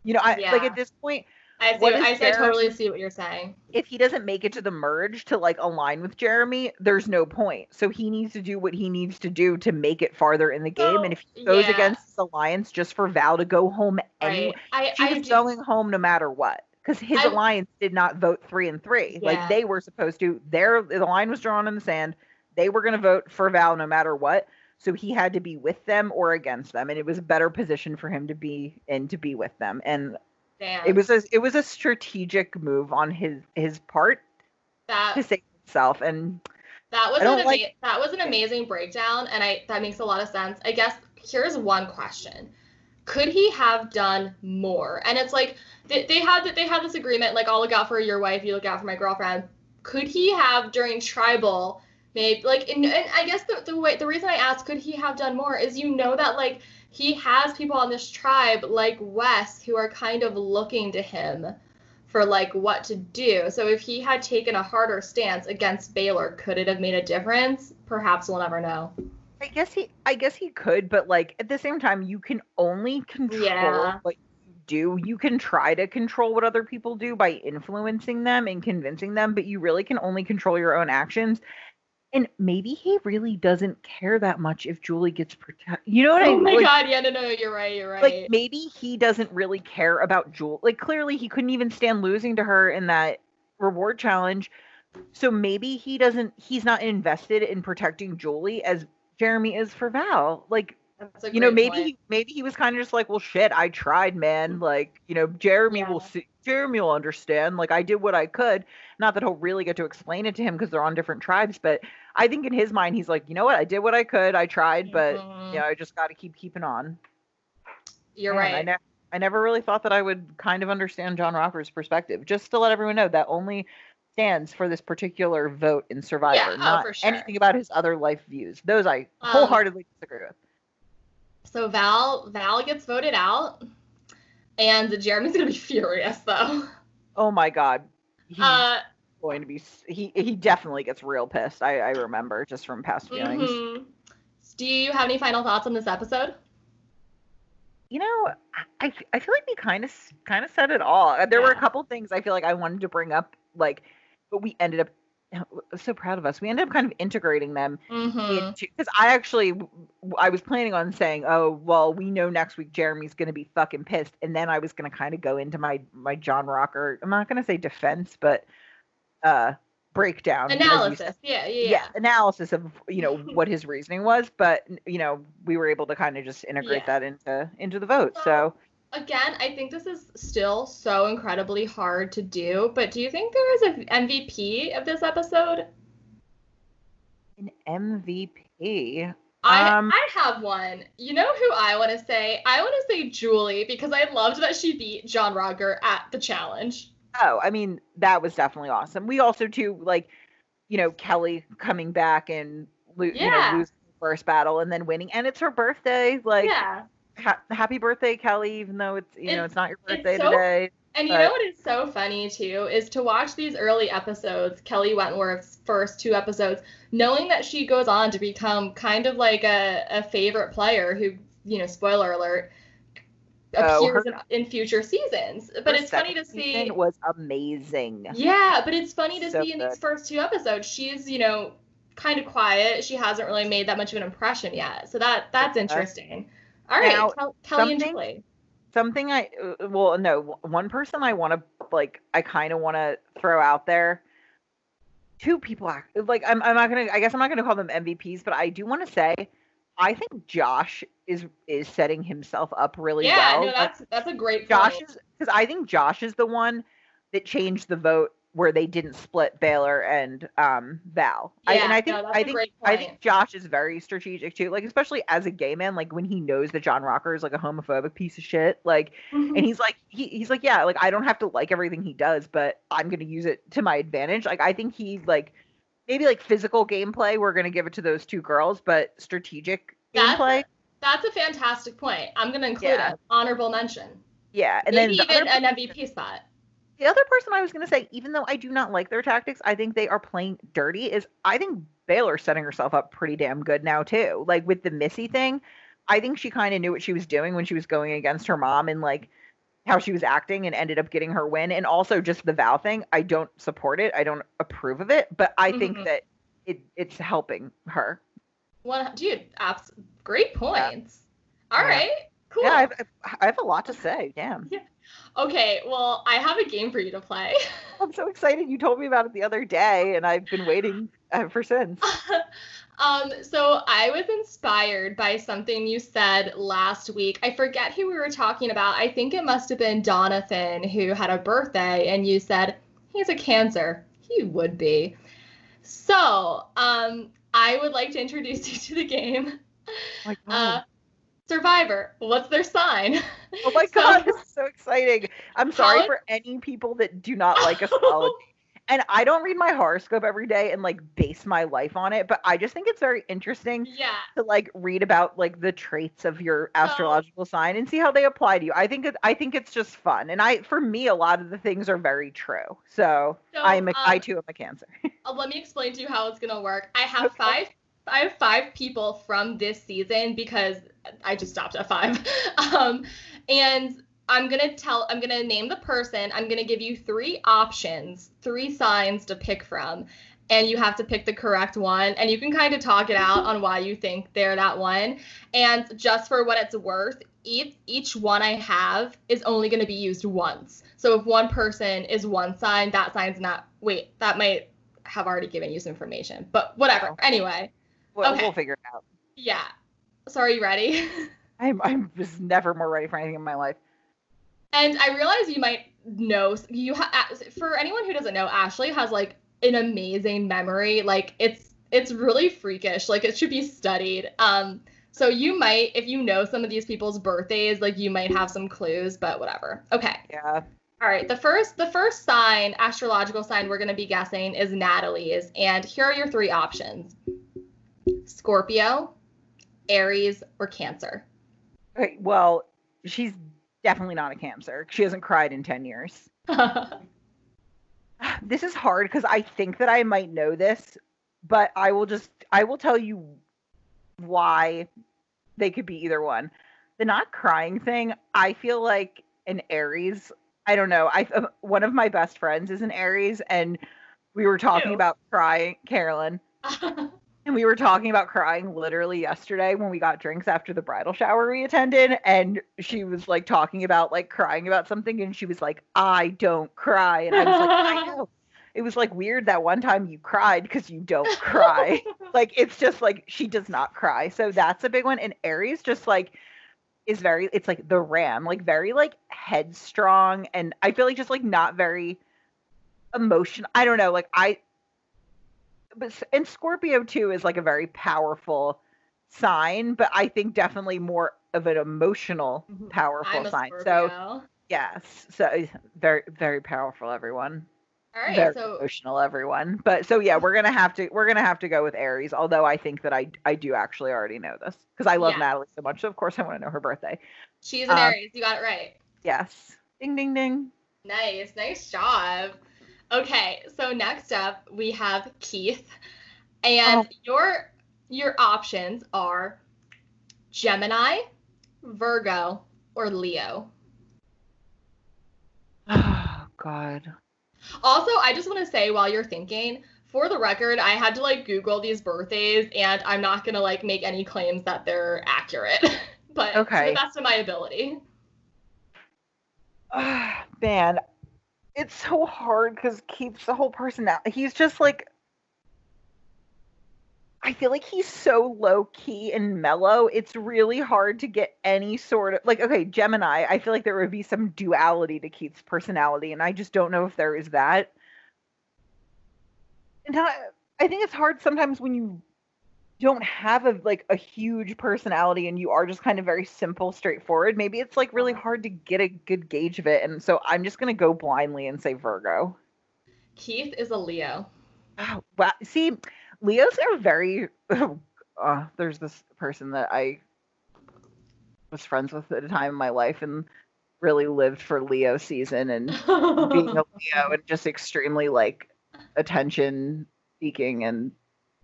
you know, I yeah. like at this point. I see. I, I totally see what you're saying. If he doesn't make it to the merge to like align with Jeremy, there's no point. So he needs to do what he needs to do to make it farther in the game. and if he goes yeah. against his alliance just for Val to go home anyway, right. I, she going home no matter what. Because his I, alliance did not vote three and three. Yeah. Like they were supposed to. Their the line was drawn in the sand. They were going to vote for Val no matter what. So he had to be with them or against them, and it was a better position for him to be in to be with them. And Damn. it was a it was a strategic move on his his part that, to save himself. And that was an like, that was an amazing breakdown, and I that makes a lot of sense. I guess here's one question: Could he have done more? And it's like they, they had that they had this agreement, like I'll look out for your wife, you look out for my girlfriend. Could he have during tribal? Maybe like and, and i guess the, the way the reason i asked could he have done more is you know that like he has people on this tribe like wes who are kind of looking to him for like what to do. So if he had taken a harder stance against baylor could it have made a difference? Perhaps we'll never know. I guess he i guess he could but like at the same time you can only control yeah. what you do. You can try to control what other people do by influencing them and convincing them but you really can only control your own actions and maybe he really doesn't care that much if Julie gets protected. You know what oh I mean? Oh my like, god, yeah, no, no, you're right, you're right. Like maybe he doesn't really care about Julie. Like clearly he couldn't even stand losing to her in that reward challenge. So maybe he doesn't he's not invested in protecting Julie as Jeremy is for Val. Like you know, maybe he, maybe he was kind of just like, well, shit, I tried, man. Mm-hmm. Like, you know, Jeremy yeah. will see, Jeremy will understand. Like, I did what I could. Not that he'll really get to explain it to him because they're on different tribes, but I think in his mind, he's like, you know what? I did what I could. I tried, but Mhm. you know, I just got to keep keeping on. You're Man, I, right. ne- I never really thought that I would kind of understand John Rocker's perspective. Just to let everyone know that only stands for this particular vote in Survivor, Yeah, oh, not for sure. anything about his other life views. Those I Um, wholeheartedly disagree with. So Val Val gets voted out, and Jeremy's gonna be furious though. Oh my god. He's Uh, going to be he he definitely gets real pissed. I I remember just from past viewings. mhm. Do you have any final thoughts on this episode? You know, I I feel like we kind of kind of said it all. Uh, There were a couple things I feel like I wanted to bring up like but we ended up so proud of us. We ended up kind of integrating them Mm-hmm. into because I actually I was planning on saying, oh well, we know next week Jeremy's gonna be fucking pissed, and then I was gonna kind of go into my my John Rocker. I'm not gonna say defense, but uh breakdown Analysis. Yeah, yeah, Yeah. analysis of you know what his reasoning was, but you know we were able to kind of just integrate Yeah. that into into the vote. So- So Again, I think this is still so incredibly hard to do, but do you think there is an MVP of this episode? an MVP. I Um, I have one. You know who I want to say? I want to say Julie because I loved that she beat John Rocker at the challenge. Oh, I mean that was definitely awesome. We also too like, you know, Kelly coming back and lo- you know losing the first battle and then winning, and it's her birthday. Like, yeah. ha- happy birthday, Kelly! Even though it's you know It's- it's not your birthday so- today. And you know what is so funny too is to watch these early episodes, Kelly Wentworth's first two episodes, knowing that she goes on to become kind of like a, a favorite player who, you know, spoiler alert, Oh, appears in, in future seasons. But it's funny to see. was amazing. Yeah, but it's funny to So see in these first two episodes, she's, you know, kind of quiet. She hasn't really made that much of an impression yet. So that that's interesting. All right, Now, Kel- Kelly and something- Julie. something I uh, well no one person I want to like I kind of want to throw out there. Two people like I'm I'm not gonna I guess I'm not gonna call them MVPs, but I do want to say I think Josh is is setting himself up really Yeah, well. no, that's that's a great Josh point. is because I think Josh is the one that changed the vote where they didn't split Baylor and um Val. I, and I think no, I think I think Josh is very strategic too. Like especially as a gay man, like when he knows that John Rocker is like a homophobic piece of shit, like Mhm. and he's like he, he's like yeah like i don't have to like everything he does but i'm going to use it to my advantage like i think he like maybe like physical gameplay we're going to give it to those two girls but strategic That's- gameplay That's a fantastic point. I'm gonna include Yeah. an honorable mention. yeah and Maybe then the even an MVP spot. the other person i was going to say even though i do not like their tactics i think they are playing dirty is i think baylor's setting herself up pretty damn good now too like with the missy thing i think she kind of knew what she was doing when she was going against her mom and like how she was acting and ended up getting her win and also just the val thing i don't support it i don't approve of it but i Mhm. think that it it's helping her One, dude, abs- great points. All Yeah. right, cool. yeah I've, I've- i have a lot to say damn Okay, well, I have a game for you to play. i'm so excited you told me about it the other day and i've been waiting ever since um, so I was inspired by something you said last week. I forget who we were talking about. I think it must have been Donathan who had a birthday, and you said he's a Cancer. He would be. So, um, I would like to introduce you to the game. oh Uh, Survivor. What's their sign? oh my so- god this is so exciting i'm sorry Colin- for any people that do not like astrology and I don't read my horoscope every day and like base my life on it, but I just think it's very interesting yeah. to like read about like the traits of your Oh. astrological sign and see how they apply to you. I think it, I think it's just fun, and I for me a lot of the things are very true. So, So, I'm a, I um, too am a Cancer. Uh, let me explain to you how it's gonna work. I have Okay. five. I have five people from this season because I just stopped at five. Um, and I'm gonna tell. I'm gonna name the person. I'm gonna give you three options, three signs to pick from, and you have to pick the correct one. And you can kind of talk it out on why you think they're that one. And just for what it's worth, each each one I have is only gonna be used once. So if one person is one sign, that sign's not. Wait, that might have already given you some information, but whatever. Anyway, We'll, okay. we'll figure it out. yeah. So are you ready? I'm I'm just never more ready for anything in my life. And I realize you might know you ha- for anyone who doesn't know, Ashley has like an amazing memory. Like it's it's really freakish. Like it should be studied. Um, so you might, if you know some of these people's birthdays, like you might have some clues, but whatever. Okay. Yeah. All right. The first, the first sign, astrological sign we're gonna be guessing is Natalie's, and here are your three options: Scorpio, Aries, or Cancer. Okay, well, she's definitely not a Cancer. She hasn't cried in 10 years. This is hard because I think that I might know this, but I will just I will tell you why they could be either one. The not crying thing, I feel like an Aries. I don't know. I uh, one of my best friends is an Aries, and we were talking Ew. about crying, Carolyn, and we were talking about crying literally yesterday when we got drinks after the bridal shower we attended, and she was like talking about like crying about something, and she was like, "I don't cry," and I was like, "I know." It was like weird that one time you cried because you don't cry. like it's just like she does not cry. So that's a big one. And Aries just like is very it's like the ram, like very like headstrong and I feel like just like not very emotional. I don't know, like I but and Scorpio too is like a very powerful sign, but I think definitely more of an emotional Mhm. powerful sign. So yes, so very very powerful everyone All right. very So emotional everyone but so yeah we're gonna have to we're gonna have to go with aries although i think that i i do actually already know this because i love Yeah. natalie so much so of course i want to know her birthday she's an um, Aries. You got it right. yes ding ding ding Nice, nice job. Okay, so next up we have Keith, and Oh. your your options are Gemini, Virgo, or Leo. oh god Also, I just want to say while you're thinking, for the record, I had to like Google these birthdays, and I'm not gonna like make any claims that they're accurate, but to Okay. the best of my ability. Ah, man it's so hard because keith's the whole personality he's just like I feel like he's so low key and mellow. It's really hard to get any sort of like okay, Gemini, I feel like there would be some duality to Keith's personality and I just don't know if there is that. And I, I think it's hard sometimes when you don't have a like a huge personality and you are just kind of very simple, straightforward. Maybe it's like really hard to get a good gauge of it. And so I'm just going to go blindly and say Virgo. Keith is a Leo. Oh, wow. See, Leos are very. Uh, there's this person that I was friends with at a time in my life and really lived for Leo season and being a Leo and just extremely like attention seeking and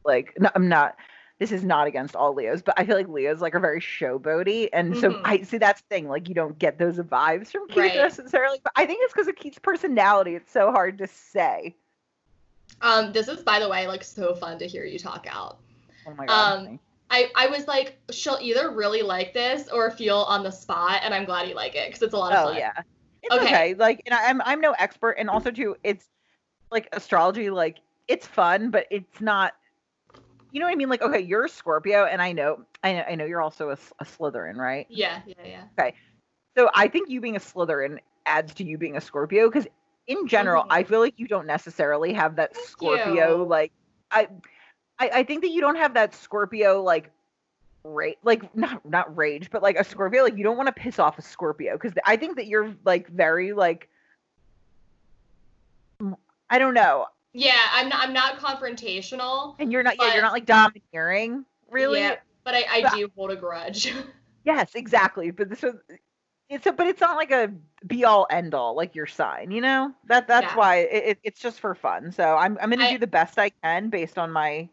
like no, I'm not. This is not against all Leos, but I feel like Leos like are very showboaty, and so Mhm. I see that's the thing. Like you don't get those vibes from Keith Right. necessarily, but I think it's because of Keith's personality. It's so hard to say. Um, this is, by the way, like so fun to hear you talk out. Oh my god. Um. I, I was like, she'll either really like this or feel on the spot, and I'm glad you like it because it's a lot of Oh fun. yeah, it's Okay. okay. Like, and I'm I'm no expert, and also too, it's like astrology. Like, it's fun, but it's not. You know what I mean? Like, okay, you're a Scorpio, and I know, I know, I know you're also a Slytherin, right? Yeah, yeah, yeah. Okay, so I think you being a Slytherin adds to you being a Scorpio because, in general, Mhm. I feel like you don't necessarily have that Thank Scorpio you. like. I, I, I think that you don't have that Scorpio like. Rage, like not not rage, but like a Scorpio, like you don't want to piss off a Scorpio because I think that you're like very like I don't know, Yeah, I'm not I'm not confrontational, and you're not yeah, you're not like domineering, really. Yeah, but I, I But- do hold a grudge. Yes, exactly. But this was it's a, but it's not like a be all end all like your sign, you know. That that's Yeah. why it, it, it's just for fun. So I'm I'm gonna I- do the best I can based on my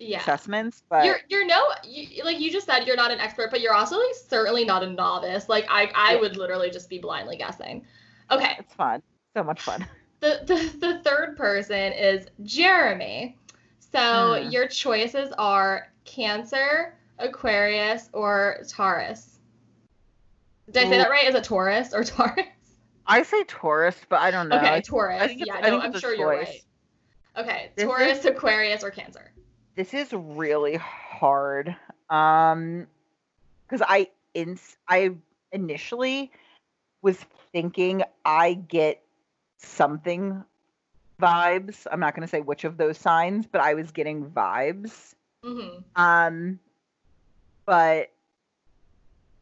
yeah. assessments. But You're you're no you, like you just said you're not an expert, but you're also like certainly not a novice. Like I I Yeah. would literally just be blindly guessing. Okay, it's fun, so much fun. the the, the third person is Jeremy. So Hmm. your choices are Cancer, Aquarius, or Taurus. Did I say that right? Is it Taurus or Taurus? I say Taurus, but I don't know. okay, Taurus. I think it's, yeah, no, I'm sure you're right. Okay, This Taurus, Aquarius, or Cancer. This is really hard. Um, because I ins I initially was thinking I get something vibes. I'm not going to say which of those signs, but I was getting vibes. hmm Um, but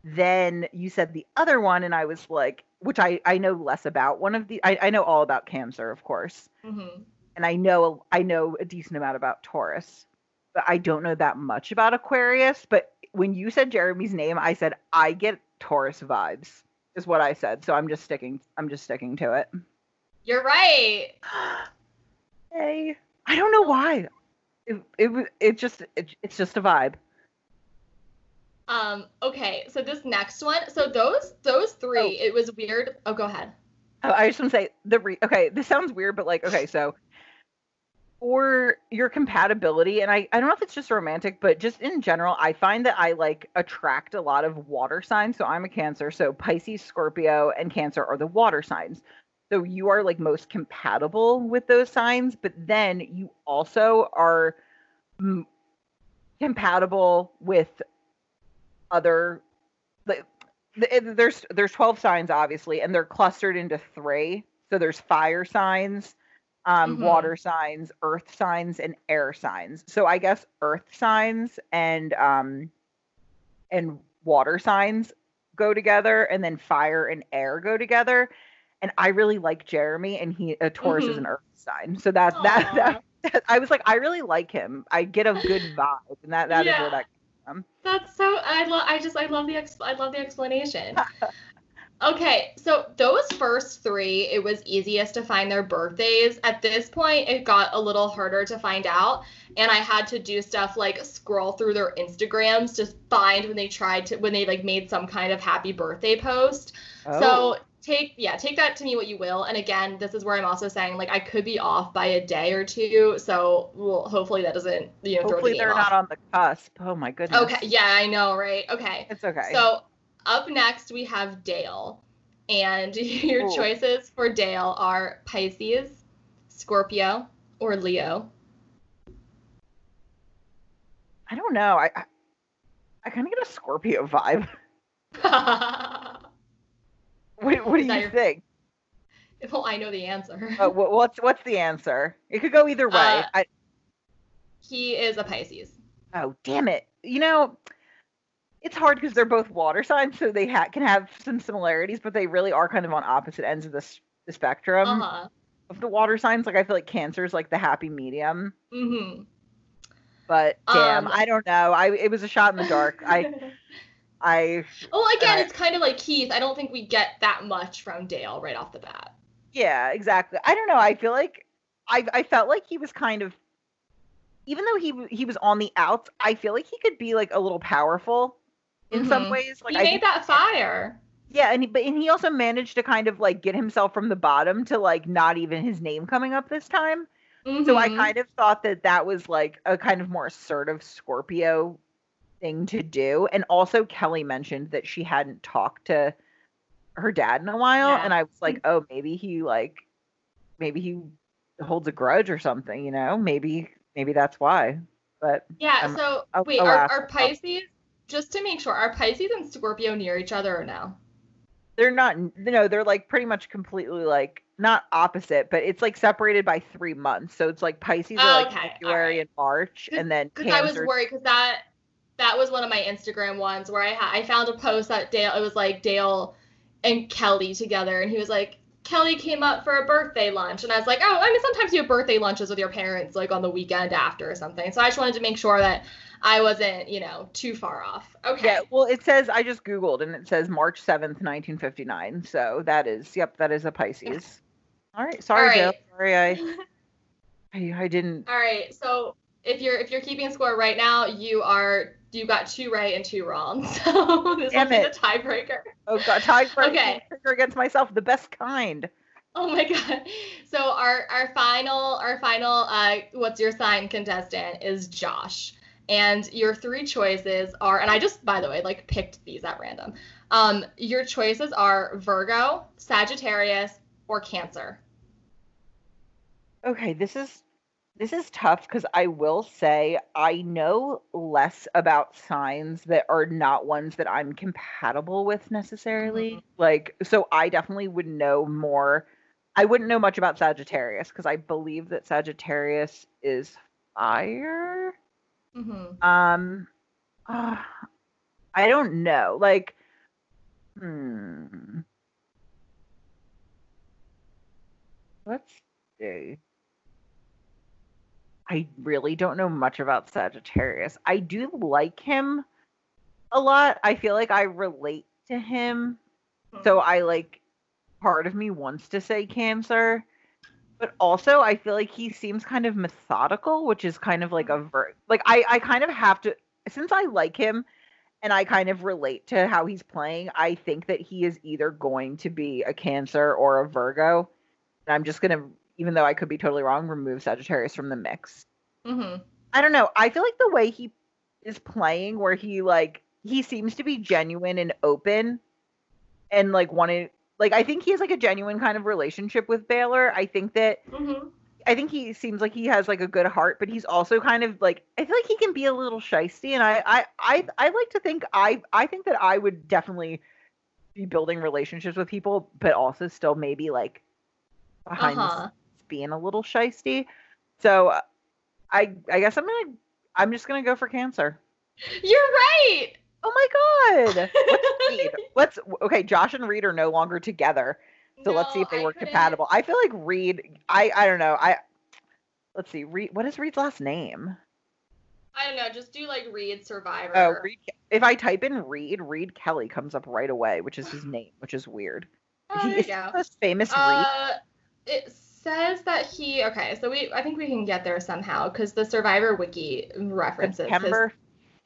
then you said the other one, and I was like, which I I know less about. One of the I, I know all about Cancer, of course, hmm and I know I know a decent amount about Taurus, but I don't know that much about Aquarius. But when you said Jeremy's name, I said I get Taurus vibes. Is what I said. So I'm just sticking. I'm just sticking to it. You're right. Hey, I don't know why. It it it just it, it's just a vibe. Um, okay, so this next one, so those those three, Oh. it was weird. Oh, go ahead. Oh, I just want to say the re- okay. This sounds weird, but like okay, so for your compatibility, and I I don't know if it's just romantic, but just in general, I find that I like attract a lot of water signs. So I'm a Cancer, so Pisces, Scorpio, and Cancer are the water signs. So you are like most compatible with those signs, but then you also are mm, compatible with other like there's there's 12 signs obviously and they're clustered into three. So there's fire signs um Mhm. water signs earth signs and air signs. So i guess earth signs and um and water signs go together and then fire and air go together and i really like jeremy and he a taurus is Mhm. an earth sign so that that, that that i was like i really like him i get a good vibe and that that is Yeah. where that That's so I love I just I love the ex- I love the explanation. okay, so those first three, it was easiest to find their birthdays. At this point, it got a little harder to find out, and I had to do stuff like scroll through their Instagrams to find when they tried to when they like made some kind of happy birthday post. Oh. So take yeah, take that to me what you will. And again, this is where I'm also saying like I could be off by a day or two. So well, hopefully that doesn't you know Hopefully throw the they're game not on the cusp. Oh my goodness. Okay, yeah, I know, right? Okay. It's okay. So up next we have Dale, and your Ooh. choices for Dale are Pisces, Scorpio, or Leo. I don't know. I I, I kind of get a Scorpio vibe. What, what do you your- think? well, I know the answer. Uh, what's what's the answer? It could go either way. Uh, I, He is a Pisces. oh damn it! You know, it's hard because they're both water signs, so they ha- can have some similarities, but they really are kind of on opposite ends of the, s- the spectrum Uh huh. of the water signs. Like I feel like Cancer is like the happy medium, Mm-hmm. but damn, Um, I don't know. I it was a shot in the dark. I I well, again, I- it's kind of like Keith. I don't think we get that much from Dale right off the bat. Yeah, exactly. I don't know. I feel like I I felt like he was kind of even though he he was on the outs, I feel like he could be like a little powerful in some Mhm. ways. Like he I made think- that fire. Yeah, and he, but and he also managed to kind of like get himself from the bottom to like not even his name coming up this time. So I Mhm. kind of thought that that was like a kind of more assertive Scorpio thing to do. And also Kelley mentioned that she hadn't talked to her dad in a while, Yeah. and I was like, oh, maybe he like maybe he holds a grudge or something, you know? Maybe maybe that's why. But Yeah, Um, so I'll- wait, I'll are, are. Pisces just to make sure, are Pisces and Scorpio near each other or no? they're not no, they're like pretty much completely like not opposite, but it's like separated by three months. So it's like Pisces are like Okay, February alright. and March, and then Because I was worried because that that was one of my Instagram ones where I ha- I found a post that Dale it was like Dale and Kelley together and he was like Kelley came up for a birthday lunch and I was like oh I mean sometimes you have birthday lunches with your parents like on the weekend after or something so I just wanted to make sure that I wasn't you know too far off okay Yeah, well, it says I just googled and it says March seventh, nineteen fifty nine. So that is, yep, that is a Pisces. All right, sorry, All right. Sorry, I, I, I didn't. all right so if you're if you're keeping score right now you are you got two right and two wrong so this Damn will be the tiebreaker Oh God, tiebreaker Okay. against myself, the best kind. Oh my god. So our our final our final uh what's your sign contestant is Josh. And your three choices are and I just by the way like picked these at random. Um your choices are Virgo, Sagittarius, or Cancer. Okay, this is this is tough because I will say I know less about signs that are not ones that I'm compatible with necessarily. Mhm. Like, so I definitely would know more I wouldn't know much about Sagittarius because I believe that Sagittarius is fire. hmm Um, uh, I don't know. Like, hmm. Let's see. I really don't know much about Sagittarius. I do like him a lot. I feel like I relate to him. Hmm. So I like part of me wants to say Cancer. But also I feel like he seems kind of methodical, which is kind of like a ver- like I I kind of have to since I like him and I kind of relate to how he's playing, I think that he is either going to be a Cancer or a Virgo. And I'm just going to even though I could be totally wrong, remove Sagittarius from the mix. hmm I don't know. I feel like the way he is playing, where he like he seems to be genuine and open, and like wanted like I think he has like a genuine kind of relationship with Baylor. I think that hmm I think he seems like he has like a good heart, but he's also kind of like I feel like he can be a little shisty, and I I I, I like to think I I think that I would definitely be building relationships with people, but also still maybe like behind Uh-huh. Being a little shisty. So I I guess I'm gonna I'm just gonna go for cancer. You're right. Oh my god! Reed. Let's okay. Josh and Reed are no longer together, so let's see if they I were couldn't- compatible. I feel like Reed. I I don't know. I let's see. Reed. What is Reed's last name? I don't know. Just do like Reed Survivor. Oh, Reed. If I type in Reed, Reed Kelly comes up right away, which is his name, which is weird. Oh, he there is you go. the most famous Reed. Uh, it says that he. Okay, so we. I think we can get there somehow because the Survivor wiki references. his- September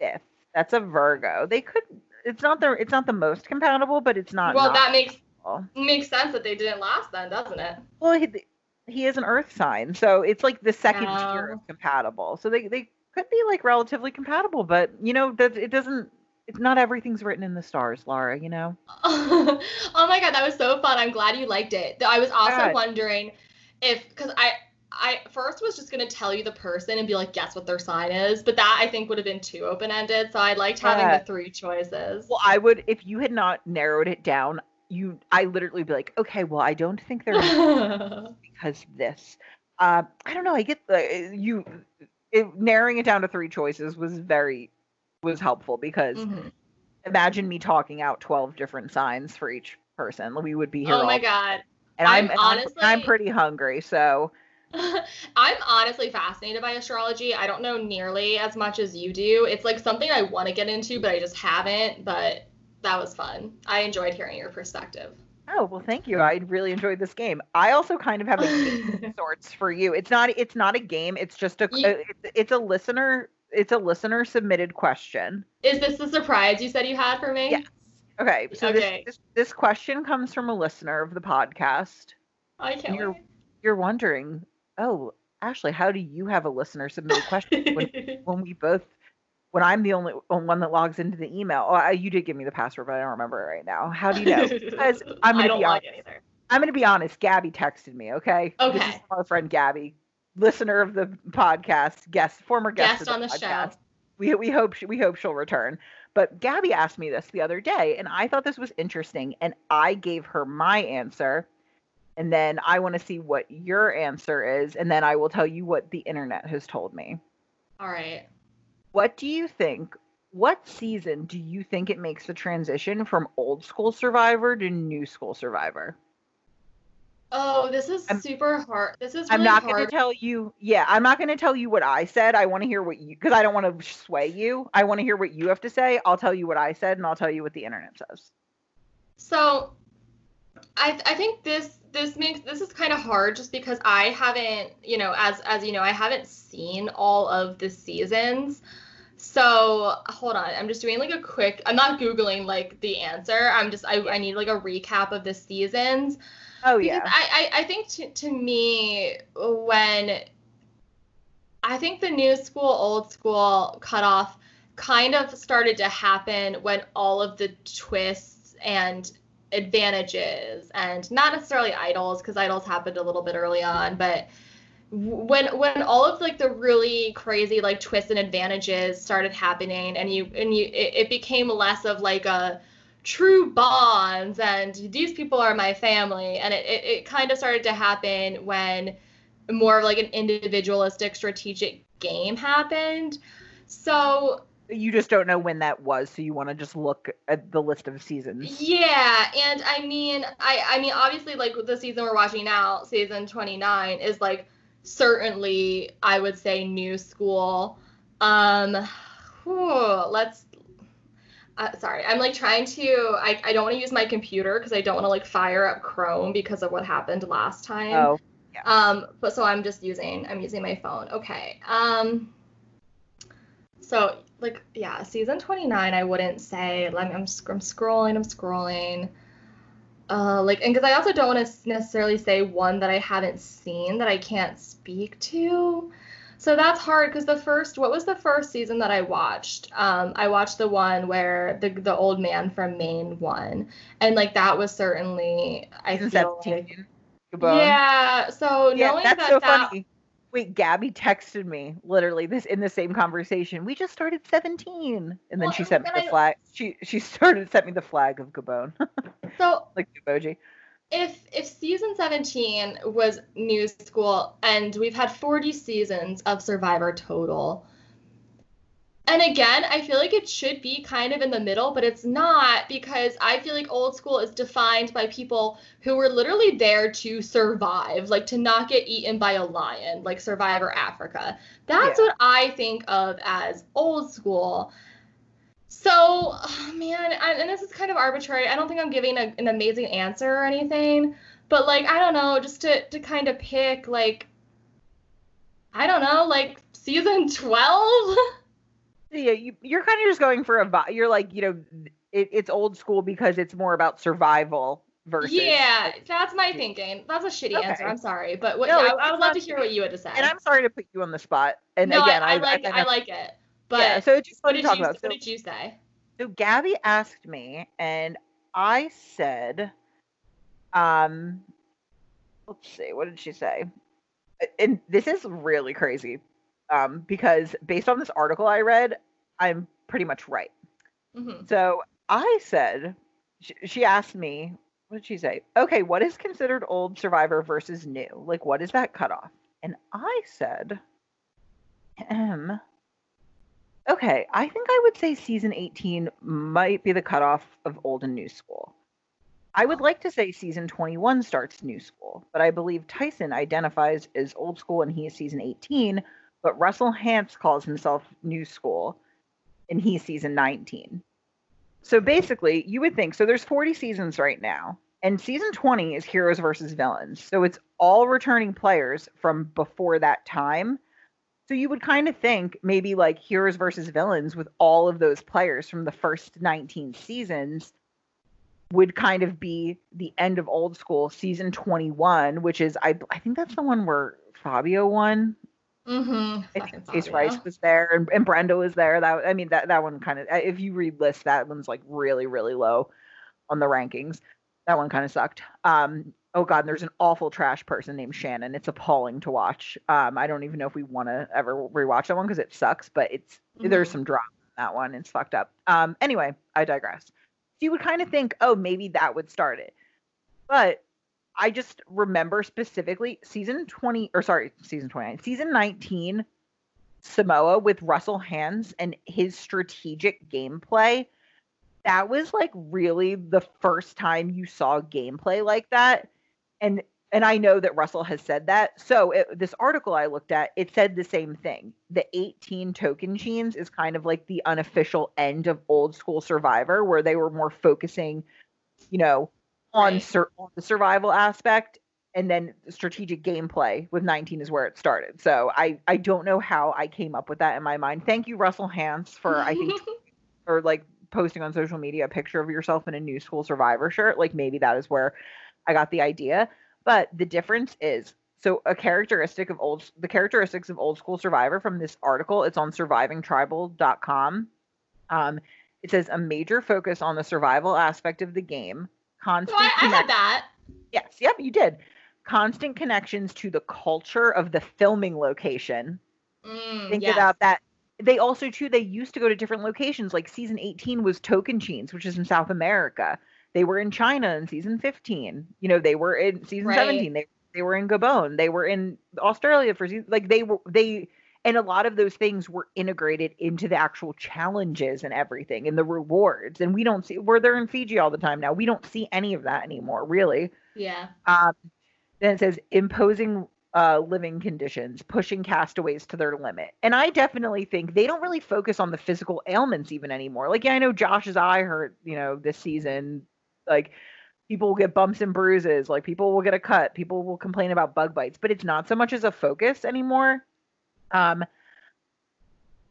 fifth. That's a Virgo. They could. It's not the. It's not the most compatible, but it's not. well, not that makes compatible. makes sense that they didn't last then, doesn't it? Well, he, he is an Earth sign, so it's like the second tier Oh. of compatible. So they they could be like relatively compatible, but you know that it doesn't. It's not everything's written in the stars, Laura. You know. oh my god, that was so fun. I'm glad you liked it. I was also God. wondering if because I I first was just gonna tell you the person and be like, guess what their sign is, but that I think would have been too open ended. So I liked having Yeah. the three choices. Well, I would if you had not narrowed it down. You, I literally be like, okay, well, I don't think they're because this. Uh, I don't know. I get the you it, narrowing it down to three choices was very was helpful because Mhm. imagine me talking out twelve different signs for each person. We would be here. Oh my god. And I'm, I'm and I'm pretty hungry, so I'm honestly fascinated by astrology. I don't know nearly as much as you do. It's like something I want to get into, but I just haven't. But that was fun. I enjoyed hearing your perspective. oh well, thank you. I really enjoyed this game. I also kind of have a game of sorts for you. It's not it's not a game. It's just a You- it's, it's a listener it's a listener submitted question. Is this the surprise you said you had for me? Yes. Okay, so Okay. This, this this question comes from a listener of the podcast. I can't You're-. You're wondering, oh, Ashley, how do you have a listener submitted question when, when we both when I'm the only one that logs into the email? Oh, I, you did give me the password, but I don't remember it right now. How do you know? Because I'm gonna be honest. I'm gonna be honest. Gabby texted me. Okay. This is Okay. our friend Gabby, listener of the podcast, guest, former guest, Guest of on the show. We we hope she, we hope she'll return. But Gabby asked me this the other day, and I thought this was interesting, and I gave her my answer. And then I want to see what your answer is, and then I will tell you what the internet has told me. All right. What do you think? What season do you think it makes the transition from old school Survivor to new school Survivor? Oh, um, this is I'm- super hard. This is I'm really not going hard. to tell you. Yeah, I'm not going to tell you what I said. I want to hear what you because I don't want to sway you. I want to hear what you have to say. I'll tell you what I said, and I'll tell you what the internet says. So, I I think this this makes this is kind of hard just because I haven't you know as as you know I haven't seen all of the seasons. So hold on, I'm just doing like a quick. I'm not googling like the answer. I'm just I, I need like a recap of the seasons. Oh yeah. I, I, I think to, to me, when I think the new school, old school cutoff kind of started to happen when all of the twists and advantages, and not necessarily idols, because idols happened a little bit early on, but when when all of like the really crazy like twists and advantages started happening and you and you it, it became less of like a true bonds and these people are my family. And it, it, it kind of started to happen when more of like an individualistic strategic game happened. So you just don't know when that was so you want to just look at the list of seasons. Yeah and i mean i i mean obviously like the season we're watching now season 29 is like certainly i would say new school. Um whew, let's uh, sorry i'm like trying to i, I don't want to use my computer because i don't want to like fire up chrome because of what happened last time. Oh yeah. um but so i'm just using i'm using my phone. Okay um so like yeah season 29 i wouldn't say. Like i'm, I'm scrolling i'm scrolling uh like and because i also don't want to necessarily say one that i haven't seen that i can't speak to. So that's hard because the first what was the first season that i watched? Um i watched the one where the the old man from maine won. And like that was certainly i season feel 17 like, yeah so yeah knowing that's that so that funny. Wait gabby texted me literally this in the same conversation. We just started 17 and then Well, she sent me the I- flag she she started sent me the flag of gabon so like emoji. if if season 17 was new school and we've had 40 seasons of survivor total and again i feel like it should be kind of in the middle but it's not because i feel like old school is defined by people who were literally there to survive like to not get eaten by a lion like survivor africa. That's Yeah. what i think of as old school so, oh, man, I, and this is kind of arbitrary. I don't think I'm giving a, an amazing answer or anything, but like I don't know, just to to kind of pick like I don't know, like season 12. yeah you, you're kind of just going for a you're like you know it, it's old school because it's more about survival versus yeah, that's my thinking. That's a shitty Okay. answer. I'm sorry, but what, No, yeah, I, I would love to hear what you had to say. and i'm sorry to put you on the spot and no, again I, I I, like I of- like it. But yeah so it's just what fun to did talk you about what so, did you say? so gabby asked me and i said um let's see what did she say and this is really crazy um because based on this article i read i'm pretty much right hmm So I said, she, she asked me, what did she say? Okay, what is considered old Survivor versus new? Like, what is that cutoff? And I said, um, okay, I think I would say season 18 might be the cutoff of old and new school. I would like to say season 21 starts new school, but I believe Tyson identifies as old school and he is season 18, but Russell Hantz calls himself new school and he's season 19. So basically, you would think so there's 40 seasons right now, and season 20 is heroes versus villains. So it's all returning players from before that time. So you would kind of think maybe like heroes versus villains with all of those players from the first 19 seasons would kind of be the end of old school season 21, which is I I think that's the one where Fabio won. Mm-hmm. I think Chase Rice was there and, and Brenda was there. That I mean that that one kind of if you read list that one's like really really low on the rankings. That one kind of sucked. Um oh god, there's an awful trash person named Shannon. It's appalling to watch. Um I don't even know if we want to ever rewatch that one because it sucks, but it's there's Mhm. some drama in that one. It's fucked up. Um anyway, I digress. So you would kind of think, oh, maybe that would start it. But I just remember specifically season 20 or sorry, season 29, season 19 Samoa with Russell Hantz and his strategic gameplay. That was like really the first time you saw gameplay like that. And and I know that Russell has said that. So it, this article I looked at, it said the same thing. The 18 Tocantins is kind of like the unofficial end of old school Survivor, where they were more focusing, you know, on, Right. sur- on the survival aspect, and then strategic gameplay with 19 is where it started. So I I don't know how I came up with that in my mind. Thank you, Russell Hantz, for I think or like posting on social media a picture of yourself in a new school survivor shirt. Like maybe that is where I got the idea. But the difference is so a characteristic of old the characteristics of old school survivor from this article, it's on survivingtribal.com. Um, it says a major focus on the survival aspect of the game, constant I, I connect- had that. Yes, yep, you did. Constant connections to the culture of the filming location. Mm, Think yes. about that they also too they used to go to different locations. Like season 18 was Tocantins, which is in South America. They were in China in season 15. You know, they were in season Right. 17. They they were in Gabon. They were in Australia for season like they were they and a lot of those things were integrated into the actual challenges and everything and the rewards. And we don't see where they're in Fiji all the time now. We don't see any of that anymore, really. Yeah. Um, then it says imposing uh, living conditions, pushing castaways to their limit. And I definitely think they don't really focus on the physical ailments even anymore. Like, yeah, I know Josh's eye hurt, you know, this season. Like, people will get bumps and bruises. Like, people will get a cut. People will complain about bug bites, but it's not so much as a focus anymore. Um,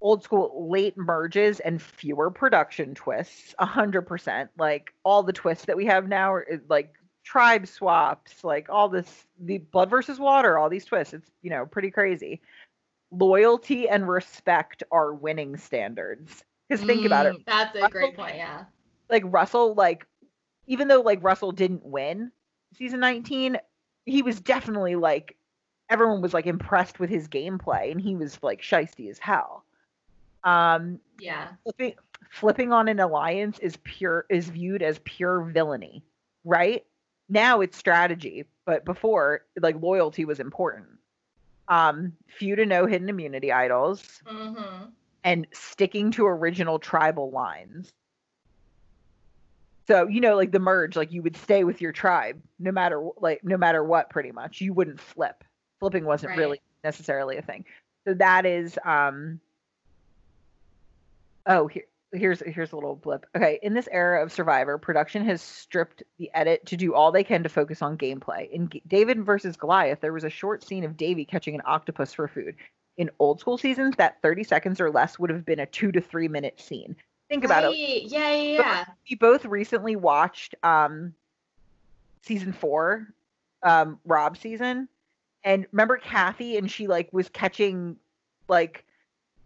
old school late merges and fewer production twists, a hundred percent. Like all the twists that we have now are like tribe swaps, like all this the blood versus water, all these twists. It's you know pretty crazy. Loyalty and respect are winning standards. Because think about it, Mm, That's a great point. Yeah. like Russell, like even though like Russell didn't win season 19, he was definitely like everyone was like impressed with his gameplay and he was like shisty as hell. Um Yeah. flipping flipping on an alliance is pure is viewed as pure villainy, right? Now it's strategy, but before like loyalty was important. Um few to no hidden immunity idols Mm-hmm. and sticking to original tribal lines. So, you know, like the merge, like you would stay with your tribe no matter like no matter what pretty much. You wouldn't flip. Flipping wasn't Right. really necessarily a thing. So that is um Oh, here here's here's a little blip. Okay, in this era of Survivor, production has stripped the edit to do all they can to focus on gameplay. In G- David versus Goliath, there was a short scene of Davie catching an octopus for food. In old school seasons, that 30 seconds or less would have been a 2 to 3 minute scene. Think about it. Yeah, yeah, yeah. We both recently watched um season 4 um Rob season and remember Kathy and she like was catching like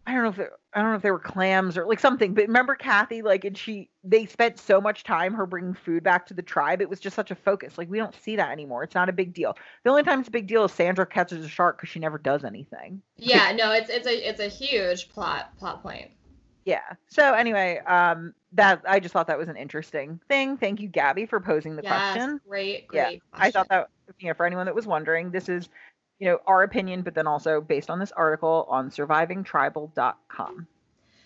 I don't know if it, I don't know if they were clams or like something, but remember Kathy like and she they spent so much time her bringing food back to the tribe. It was just such a focus. Like we don't see that anymore. It's not a big deal. The only time it's a big deal is Sandra catches a shark because she never does anything. Yeah, no, it's it's a it's a huge plot plot point. Yeah. So anyway, um, that I just thought that was an interesting thing. Thank you, Gabby, for posing the yes, question. great, great. Yeah, great. I thought that you know for anyone that was wondering, this is you know our opinion, but then also based on this article on survivingtribal.com.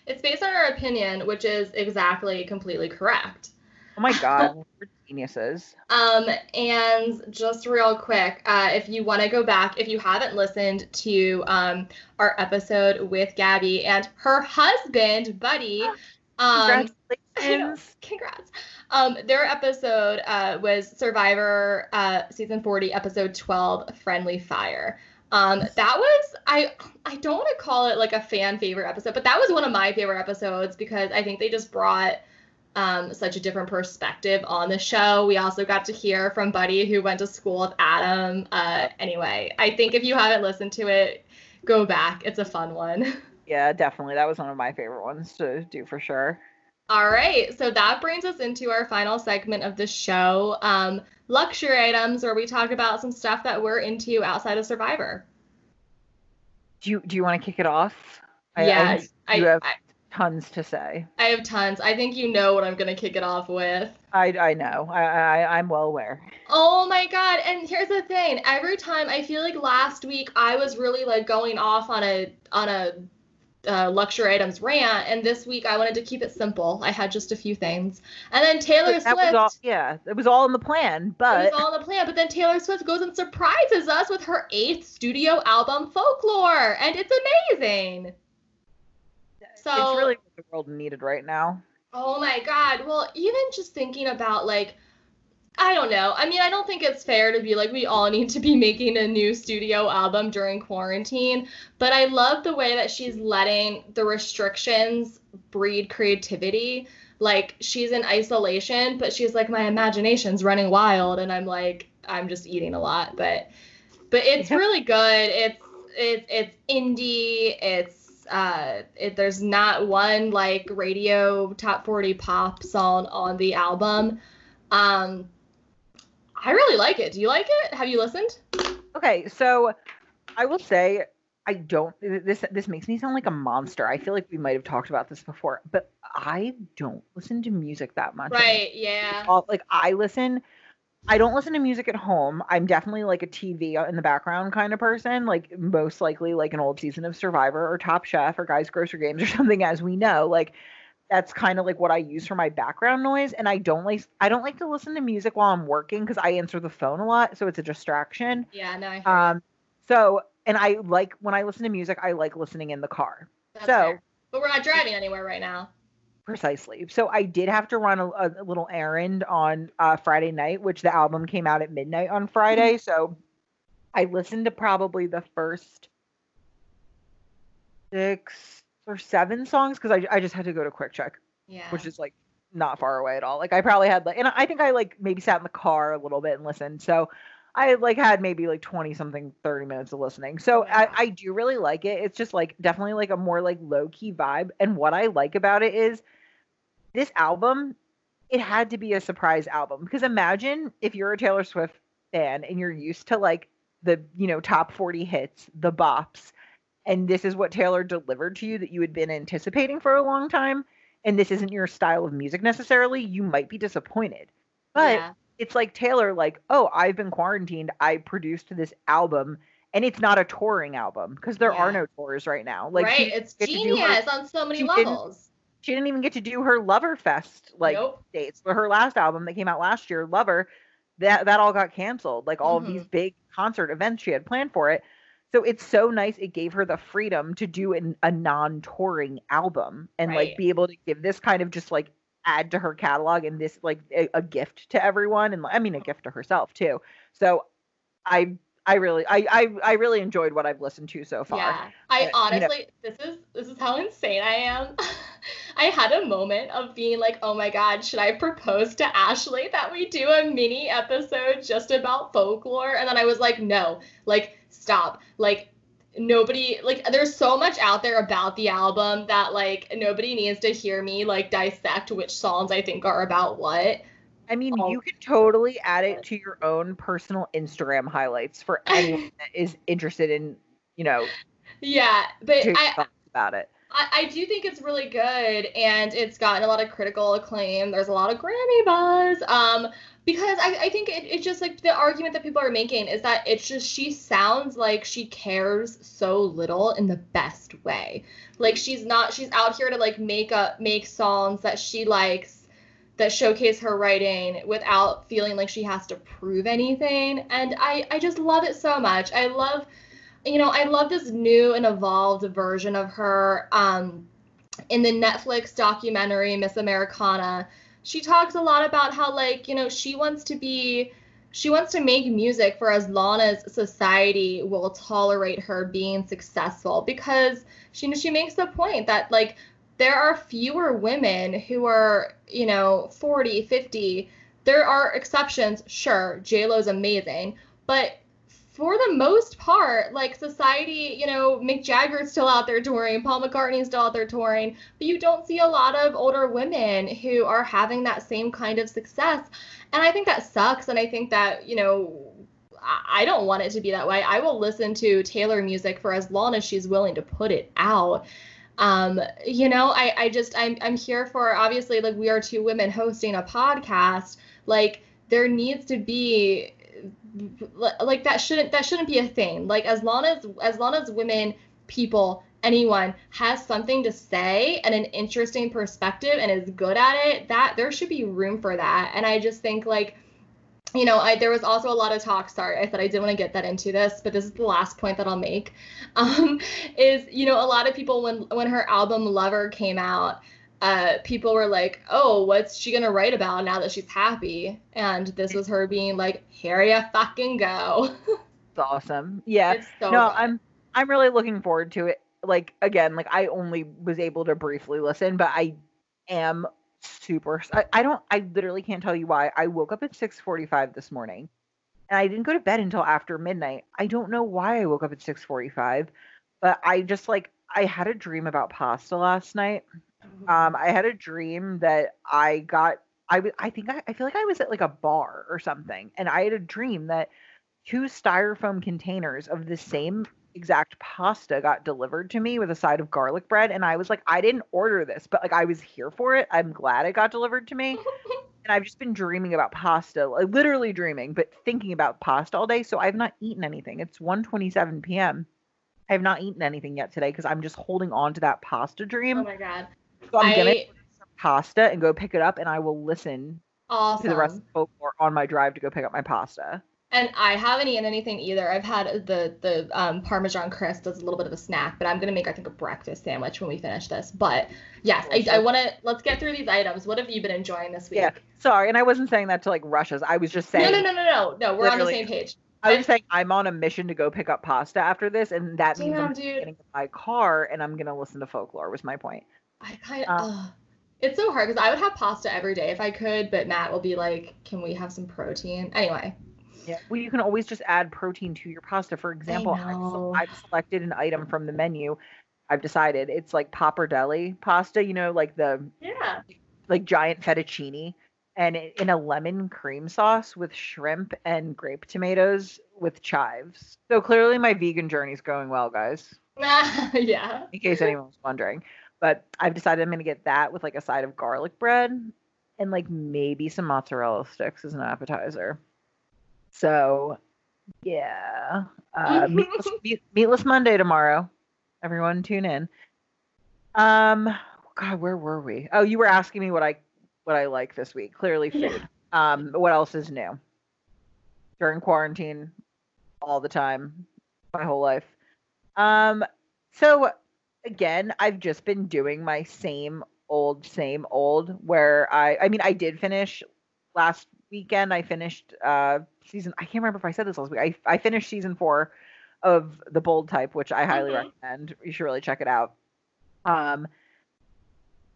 it's based on our opinion, which is exactly completely correct. Oh my god, we're geniuses. Um, and just real quick, uh, if you want to go back, if you haven't listened to um, our episode with Gabby and her husband, Buddy, um. Congratulations. congrats. Um, their episode uh, was Survivor uh, season 40, episode 12, Friendly Fire. Um, that was I I don't want to call it like a fan favorite episode, but that was one of my favorite episodes because I think they just brought um, such a different perspective on the show. We also got to hear from Buddy who went to school with Adam. Uh, anyway, I think if you haven't listened to it, go back. It's a fun one. Yeah, definitely. That was one of my favorite ones to do for sure. All right, so that brings us into our final segment of the show, um, luxury items, where we talk about some stuff that we're into outside of Survivor. Do you do you want to kick it off? I, yeah, I, I, have I, tons to say. I have tons. I think you know what I'm gonna kick it off with. I I know. I, I I'm well aware. Oh my god! And here's the thing: every time I feel like last week I was really like going off on a on a uh, luxury items rant, and this week I wanted to keep it simple. I had just a few things, and then Taylor that Swift. was all yeah, it was all in the plan, but It was all in the plan, but then Taylor Swift goes and surprises us with her eighth studio album, Folklore, and it's amazing. So, it's really what the world needed right now. oh my god. Well, even just thinking about like, I don't know. I mean, I don't think it's fair to be like we all need to be making a new studio album during quarantine, but I love the way that she's letting the restrictions breed creativity. Like she's in isolation, but she's like my imagination's running wild and I'm like I'm just eating a lot, but but it's Yeah. really good. It's it's it's indie. It's uh it, there's not one like radio top 40 pop song on the album. Um I really like it. Do you like it? Have you listened? Okay, so I will say I don't this this makes me sound like a monster. I feel like we might have talked about this before, but I don't listen to music that much. Right, yeah. Like I listen I don't listen to music at home. I'm definitely like a TV in the background kind of person, like most likely like an old season of Survivor or Top Chef or Guys Grocery Games or something as we know. Like that's kind of like what I use for my background noise and I don't like I don't like to listen to music while I'm working cuz I answer the phone a lot, so it's a distraction. Yeah, no. I hear Um so and I like when I listen to music, I like listening in the car. That's so fair. But we're not driving anywhere right now. Precisely. So I did have to run a, a little errand on uh, Friday night, which the album came out at midnight on Friday. So I listened to probably the first six or seven songs because I, I just had to go to QuickChek, Yeah. which is like not far away at all. Like I probably had like, and I think I like maybe sat in the car a little bit and listened. So I like had maybe like 20 something 30 minutes of listening. So I, I do really like it. It's just like definitely like a more like low key vibe. And what I like about it is this album, it had to be a surprise album because imagine if you're a Taylor Swift fan and you're used to like the, you know, top 40 hits, the bops, and this is what Taylor delivered to you that you had been anticipating for a long time, and this isn't your style of music necessarily, you might be disappointed. But yeah. It's like Taylor, like, oh, I've been quarantined. I produced this album, and it's not a touring album because there are no tours right now. Like, right. It's to her- genius on so many she didn't- levels. she didn't even get to do her Lover Fest like Nope. dates. But her last album that came out last year, Lover, that that all got canceled. Like all of Mm-hmm. these big concert events she had planned for it. So it's so nice. It gave her the freedom to do an, a non-touring album and like be able to give this kind of just like add to her catalog and this like a, a gift to everyone and I mean a gift to herself too. So I I really I I, I really enjoyed what I've listened to so far. Yeah. I Uh, you know- honestly this is this is how insane I am. I had a moment of being like, "Oh my god, should I propose to Ashley that we do a mini episode just about folklore?" And then I was like, "No. Like stop. Like nobody like there's so much out there about the album that like nobody needs to hear me like dissect which songs I think are about what." I mean, Oh. you can totally add it to your own personal Instagram highlights for anyone that is interested in, you know, Yeah, but I, about it. I, I do think it's really good and it's gotten a lot of critical acclaim. There's a lot of Grammy buzz. Um, because I, I think it, it's just like the argument that people are making is that it's just she sounds like she cares so little in the best way. Like she's not she's out here to like make up make songs that she likes that showcase her writing without feeling like she has to prove anything. And I, I just love it so much. I love you know, I love this new and evolved version of her. Um, in the Netflix documentary Miss Americana, she talks a lot about how, like, you know, she wants to be, she wants to make music for as long as society will tolerate her being successful because she, she makes the point that, like, there are fewer women who are, you know, 40, 50. There are exceptions, sure. J-Lo's amazing, but for the most part, like society, you know, Mick Jagger's still out there touring, Paul McCartney's still out there touring, but you don't see a lot of older women who are having that same kind of success. And I think that sucks. And I think that, you know, I don't want it to be that way. I will listen to Taylor music for as long as she's willing to put it out. Um, you know, I, I just I'm I'm here for obviously like we are two women hosting a podcast. Like there needs to be like that shouldn't that shouldn't be a thing. Like as long as as long as women people anyone has something to say and an interesting perspective and is good at it that there should be room for that. And i just think like you know i there was also a lot of talk sorry i said i didn't want to get that into this but this is the last point that i'll make um is you know a lot of people when when her album lover came out uh, people were like, "Oh, what's she gonna write about now that she's happy?" And this was her being like, "Here ya fucking go." It's awesome. Yeah. it's so no, good. I'm I'm really looking forward to it. Like again, like I only was able to briefly listen, but I am super I, I don't I literally can't tell you why. I woke up at 6:45 this morning and I didn't go to bed until after midnight. I don't know why I woke up at 6:45, but I just like I had a dream about pasta last night. Um I had a dream that I got I w- I think I, I feel like I was at like a bar or something and I had a dream that two styrofoam containers of the same exact pasta got delivered to me with a side of garlic bread and I was like I didn't order this but like I was here for it. I'm glad it got delivered to me. and I've just been dreaming about pasta, like, literally dreaming, but thinking about pasta all day. So I've not eaten anything. It's 1:27 p.m. I have not eaten anything yet today because I'm just holding on to that pasta dream. Oh my god. So I'm gonna some pasta and go pick it up, and I will listen Awesome. to the rest of the folklore on my drive to go pick up my pasta. And I haven't eaten anything either. I've had the the um, Parmesan crisp as a little bit of a snack, but I'm gonna make I think a breakfast sandwich when we finish this. But yes, I, I want to let's get through these items. What have you been enjoying this week? Yeah, sorry, and I wasn't saying that to like rush us. I was just saying. No, no, no, no, no, no. We're on the same page. I was saying I'm on a mission to go pick up pasta after this, and that means I'm dude. getting in my car and I'm gonna listen to folklore. Was my point. I kind Uh, of. it's so hard because I would have pasta every day if I could, but Matt will be like, "Can we have some protein?" Anyway. Yeah. Well, you can always just add protein to your pasta. For example, I've, I've selected an item from the menu. I've decided it's like pappardelle pasta. You know, like the Yeah. like giant fettuccine, and in a lemon cream sauce with shrimp and grape tomatoes with chives. So clearly, my vegan journey's going well, guys. yeah. in case anyone was wondering. But I've decided I'm gonna get that with like a side of garlic bread and like maybe some mozzarella sticks as an appetizer. So yeah, uh, meatless, meat, meatless Monday tomorrow. Everyone tune in. Um, God, where were we? Oh, you were asking me what I what I like this week. Clearly, food. Yeah. Um, what else is new? During quarantine, all the time, my whole life. Um, so again, I've just been doing my same old, same old. Where I, I mean, I did finish last weekend. I finished uh season. I can't remember if I said this last week. I I finished season four of the Bold Type, which I highly Mhm. recommend. You should really check it out. Um,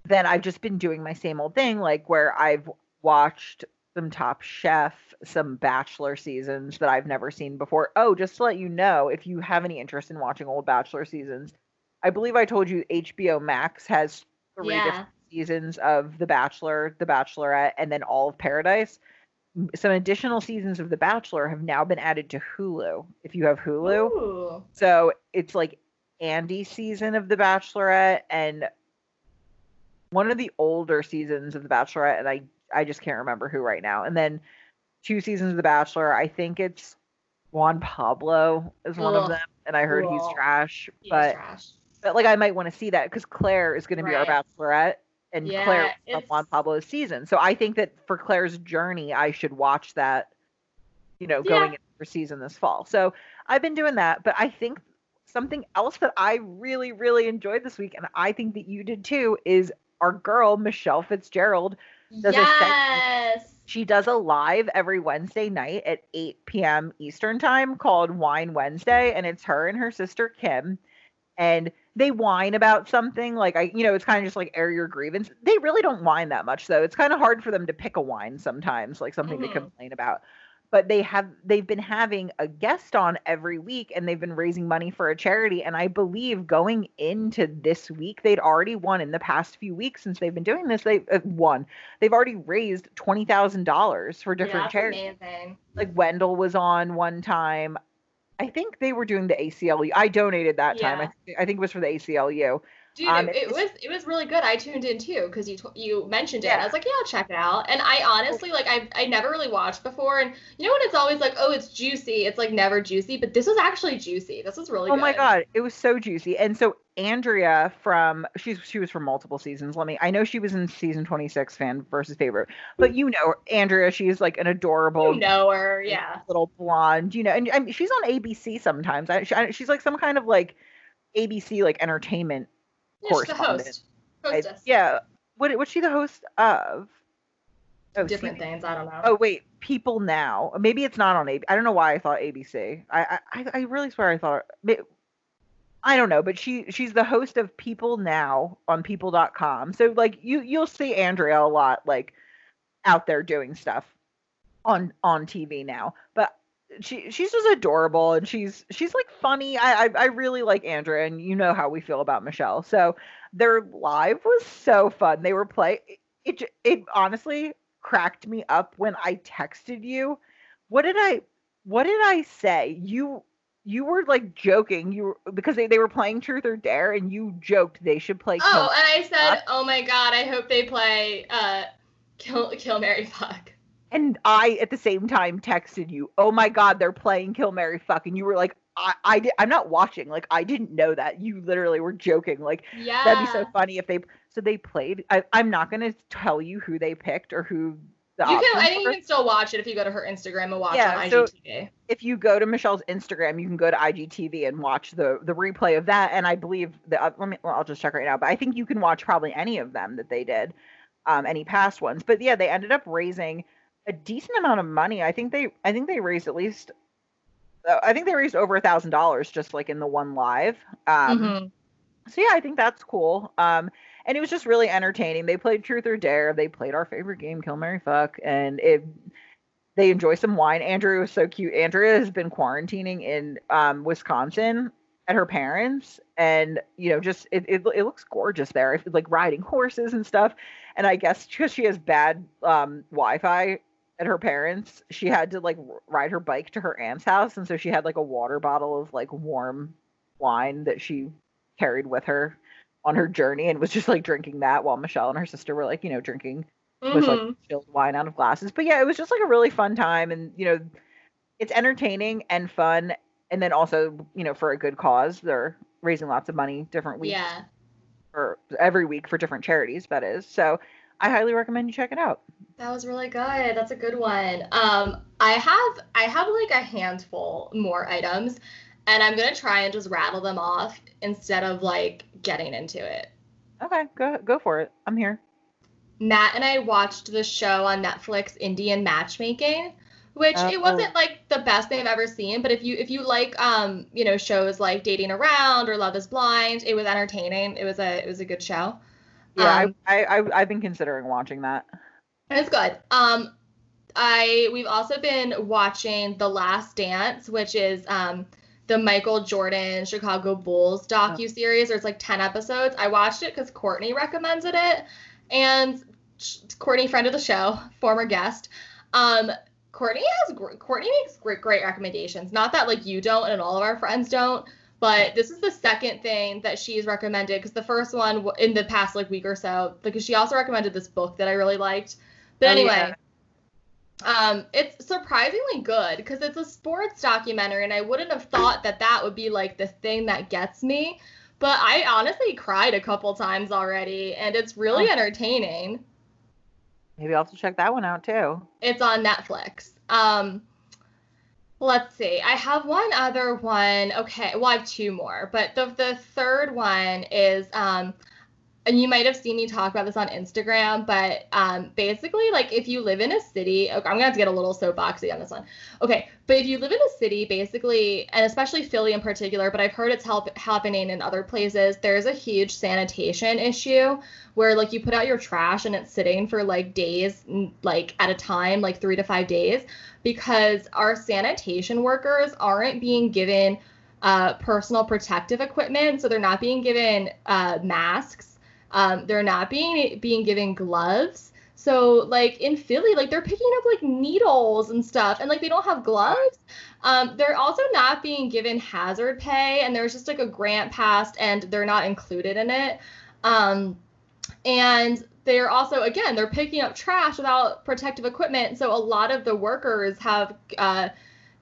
then I've just been doing my same old thing, like where I've watched some Top Chef, some Bachelor seasons that I've never seen before. Oh, just to let you know, if you have any interest in watching old Bachelor seasons, I believe I told you HBO Max has three Yeah. different seasons of The Bachelor, The Bachelorette, and then all of Paradise. Some additional seasons of The Bachelor have now been added to Hulu. If you have Hulu, Ooh. so it's like Andy's season of The Bachelorette and one of the older seasons of The Bachelorette, and I I just can't remember who right now. And then two seasons of The Bachelor. I think it's Juan Pablo is one of them, and I heard he's trash. He's but trash. But like I might want to see that because Claire is going to be our Bachelorette, and Yeah, Claire from Juan Pablo's season. So I think that for Claire's journey, I should watch that. You know, Yeah. going into her season this fall. So I've been doing that, but I think something else that I really, really enjoyed this week, and I think that you did too, is our girl Michele Fitzgerald. does a yes. She does a live every Wednesday night at 8 p.m. Eastern time called Wine Wednesday, and it's her and her sister Kim, and they whine about something like I, you know, it's kind of just like air your grievance. They really don't whine that much though. It's kind of hard for them to pick a wine sometimes, like something Mhm. to complain about. But they have they've been having a guest on every week, and they've been raising money for a charity. And I believe going into this week, they'd already won in the past few weeks since they've been doing this. They uh, won they've already raised twenty thousand dollars for different That's charities. amazing. Like Wendell was on one time. I think they were doing the ACLU. I donated that time. I, th- I think it was for the ACLU. Dude, Um, it, it was it was really good. I tuned in too because you t- you mentioned it. Yeah. I was like, yeah, I'll check it out. And I honestly like I I never really watched before. And you know when it's always like, oh, it's juicy. It's like never juicy, but this was actually juicy. This was really oh good. my god, it was so juicy. And so Andrea from she's she was from multiple seasons. Let me I know she was in season twenty six fan versus favorite, but you know Andrea, she's like an adorable You know her, yeah. little blonde, you know, and I mean, she's on ABC sometimes. I, she, I, she's like some kind of like ABC like entertainment Yeah, she's the correspondent. host. I- yeah. What what's she the host of? Oh, Different things. I don't know. Oh wait, People Now. Maybe it's not on ABC. I don't know why I thought ABC. I I, I really swear I thought. I don't know, but she she's the host of People Now on People.com. So like you you'll see Andrea a lot like out there doing stuff on on TV now. But she she's just adorable and she's she's like funny. I, I I really like Andrea and you know how we feel about Michele. So their live was so fun. They were play it it honestly cracked me up when I texted you. What did I what did I say? You you were like joking. You were because they, they were playing Truth or Dare, and you joked they should play. Oh, Kill- and I said, "Oh my god, I hope they play uh, Kill Kill Mary Fuck." And I at the same time texted you, "Oh my God, they're playing Kill Mary Fuck," and you were like, "I, I did, I'm not watching. Like, I didn't know that. You literally were joking. Like, Yeah. that'd be so funny if they. So they played. I, I'm not gonna tell you who they picked or who the You can. I think you can still watch it if you go to her Instagram and watch Yeah, on so- IGTV. if you go to Michele's Instagram, you can go to IGTV and watch the the replay of that. And I believe that uh, let me well, I'll just check right now, but I think you can watch probably any of them that they did, um, any past ones. But yeah, they ended up raising a decent amount of money. I think they I think they raised at least uh, I think they raised over a thousand dollars just like in the one live. Um, Mhm. so yeah, I think that's cool. Um, and it was just really entertaining. They played Truth or Dare. They played our favorite game, Kill Mary Fuck, and it. They enjoy some wine. Andrew was so cute. Andrea has been quarantining in um, Wisconsin at her parents, and you know, just it, it, it looks gorgeous there. Like riding horses and stuff. And I guess because she has bad um, Wi-Fi at her parents, she had to like ride her bike to her aunt's house, and so she had like a water bottle of like warm wine that she carried with her on her journey and was just like drinking that while Michele and her sister were like, you know, drinking was like mm-hmm. chilled wine out of glasses. But yeah, it was just like a really fun time and you know, it's entertaining and fun and then also, you know, for a good cause. They're raising lots of money different weeks Yeah. or every week for different charities, that is. So I highly recommend you check it out. That was really good. That's a good one. Um, I have I have like a handful more items, and I'm gonna try and just rattle them off instead of like getting into it. Okay, go go for it. I'm here. Matt and I watched the show on Netflix, Indian Matchmaking, which Oh. it wasn't like the best thing I've ever seen, but if you if you like um you know shows like Dating Around or Love Is Blind, it was entertaining. It was a it was a good show. Yeah, Um, I, I I I've been considering watching that. It's good. Um, I we've also been watching The Last Dance, which is um the Michael Jordan Chicago Bulls docu series. There's like ten episodes. I watched it because Courtney recommended it, and Courtney, friend of the show, former guest. Um, Courtney has Courtney makes great great recommendations. Not that like you don't and all of our friends don't, but this is the second thing that she's recommended because the first one in the past like week or so because she also recommended this book that I really liked. But Oh, anyway, um, it's surprisingly good because it's a sports documentary, and I wouldn't have thought that that would be like the thing that gets me. But I honestly cried a couple times already, and it's really Oh. entertaining. Maybe I'll have to check that one out too. It's on Netflix. Um, let's see. I have one other one. Okay, well, I have two more, but the the third one is um, and you might have seen me talk about this on Instagram, but um, basically, like if you live in a city, okay, I'm gonna have to get a little soapboxy on this one. Okay, but if you live in a city, basically, and especially Philly in particular, but I've heard it's help- happening in other places. There's a huge sanitation issue where like you put out your trash and it's sitting for like days, like at a time, like three to five days, because our sanitation workers aren't being given uh, personal protective equipment, so they're not being given uh, masks. Um, they're not being being given gloves. So like in Philly, like they're picking up like needles and stuff, and like they don't have gloves. Um, they're also not being given hazard pay, and there's just like a grant passed, and they're not included in it. Um, and they're also again they're picking up trash without protective equipment. So a lot of the workers have uh,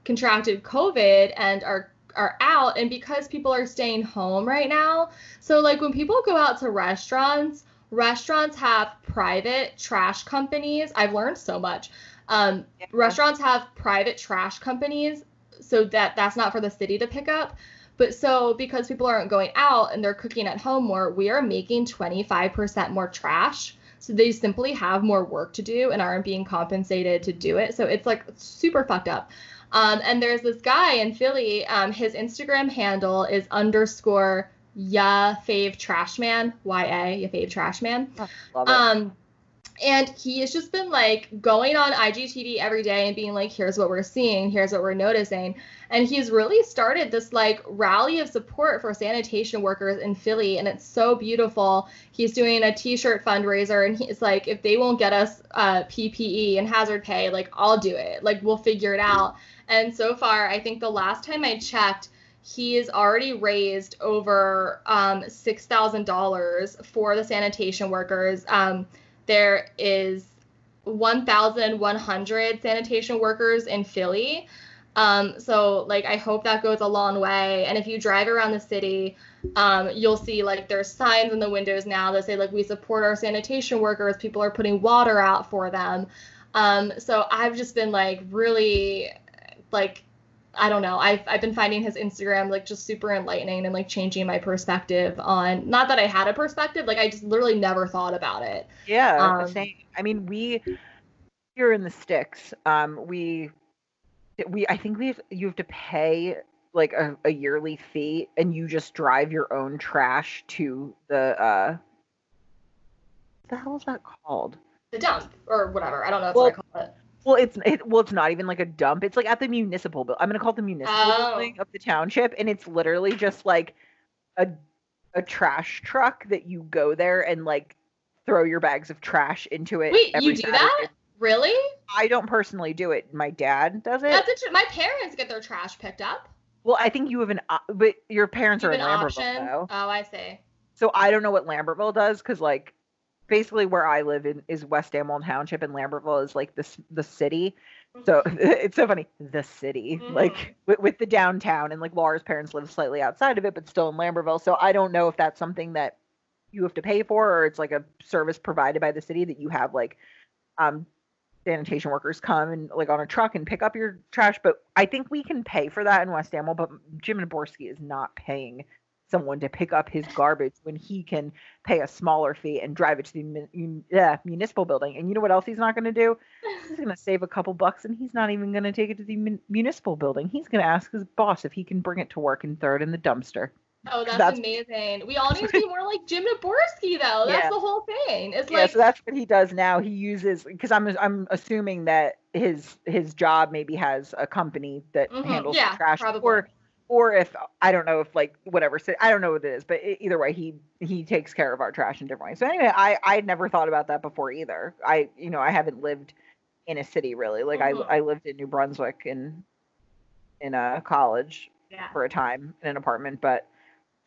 contracted COVID and are are out and because people are staying home right now so like when people go out to restaurants restaurants have private trash companies. I've learned so much. Um, Yeah. restaurants have private trash companies so that that's not for the city to pick up. But so because people aren't going out and they're cooking at home more we are making 25% more trash. So they simply have more work to do and aren't being compensated to do it. So it's like super fucked up um, and there's this guy in Philly. Um, his Instagram handle is underscore ya fave trash man. Y A ya fave trash man. Um, and he has just been like going on IGTV every day and being like, here's what we're seeing, here's what we're noticing. And he's really started this like rally of support for sanitation workers in Philly. And it's so beautiful. He's doing a t shirt fundraiser and he's like, if they won't get us uh, PPE and hazard pay, like I'll do it. Like we'll figure it out. And so far, I think the last time I checked, he has already raised over um, six thousand dollars for the sanitation workers. Um, there is 1,100 sanitation workers in Philly. Um, so like I hope that goes a long way. And if you drive around the city, um, you'll see like there's signs in the windows now that say like we support our sanitation workers. People are putting water out for them. Um, so I've just been like really like I don't know. I've I've been finding his Instagram like just super enlightening and like changing my perspective on not that I had a perspective, like I just literally never thought about it. Yeah, um, same. I mean, we here in the sticks, um, we we I think we have you have to pay like a, a yearly fee and you just drive your own trash to the uh what the hell is that called? The dump or whatever. I don't know well, what I call it. Well, it's it, well, it's not even like a dump. It's like at the municipal. building. I'm gonna call it the municipal oh. building of the township, and it's literally just like a a trash truck that you go there and like throw your bags of trash into it. Wait, you do Saturday. that? Really? I don't personally do it. My dad does it. That's a, my parents get their trash picked up. Well, I think you have an, but your parents you are in Lambertville option? though. Oh, I see. So I don't know what Lambertville does because like basically where I live in is West Amwell Township, and Lambertville is like this the city. So mm-hmm. it's so funny, the city, mm-hmm. like with, with, the downtown, and like Laura's parents live slightly outside of it, but still in Lambertville. So I don't know if that's something that you have to pay for, or it's like a service provided by the city that you have like um sanitation workers come and like on a truck and pick up your trash. But I think we can pay for that in West Amwell, but Jim Naborski is not paying someone to pick up his garbage when he can pay a smaller fee and drive it to the uh, municipal building. And you know what else he's not going to do? He's going to save a couple bucks and he's not even going to take it to the mun- municipal building. He's going to ask his boss if he can bring it to work and throw it in the dumpster. Oh, that's, that's, amazing. We all need to be more like Jim Naborski, though. That's yeah. the whole thing. It's yeah, like so that's what he does now. He uses because I'm I'm assuming that his his job maybe has a company that mm-hmm. handles yeah, trash probably. or or if I don't know if like whatever I don't know what it is, but either way, he he takes care of our trash in different ways. So anyway, I I never thought about that before either. I you know I haven't lived in a city really. Like mm-hmm. I I lived in New Brunswick in in a college yeah. for a time in an apartment, but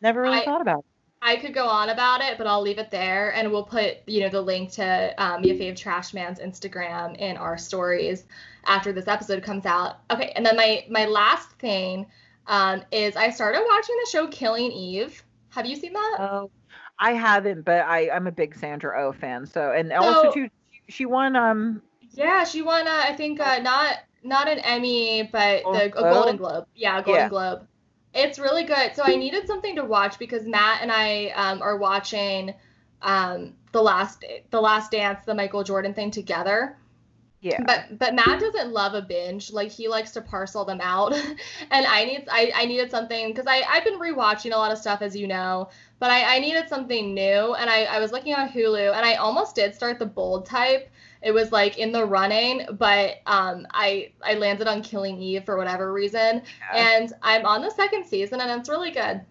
never really I, thought about. It. I could go on about it, but I'll leave it there, and we'll put you know the link to um, Mia Fave Trash Man's Instagram in our stories after this episode comes out. Okay, and then my my last thing um, is I started watching the show Killing Eve. Have you seen that? Oh, I haven't, but I I'm a big Sandra O oh fan. So and so, also too, she won um. Yeah, she won. Uh, I think uh, not not an Emmy, but the a Golden Globe. Yeah, Golden yeah. Globe. It's really good. So I needed something to watch because Matt and I um, are watching um, the last the Last Dance, the Michael Jordan thing together. Yeah. But but Matt doesn't love a binge. Like he likes to parcel them out. and I need I, I needed something because I, I've been rewatching a lot of stuff as you know. But I, I needed something new and I, I was looking on Hulu and I almost did start the bold type. It was like in the running, but um I I landed on Killing Eve for whatever reason. Yeah. And I'm on the second season and it's really good.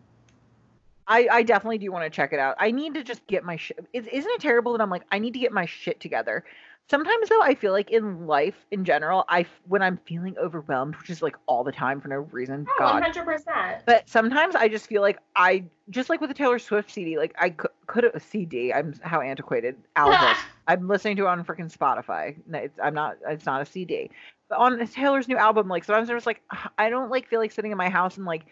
I, I definitely do want to check it out. I need to just get my shit. Isn't it terrible that I'm like, I need to get my shit together? Sometimes though, I feel like in life in general, I when I'm feeling overwhelmed, which is like all the time for no reason. Oh, God. 100%. But sometimes I just feel like I just like with the Taylor Swift CD, like I could could a CD. I'm how antiquated album. I'm listening to it on freaking Spotify. It's, I'm not. It's not a CD. But on Taylor's new album, like sometimes I'm just like ah, I don't like feel like sitting in my house and like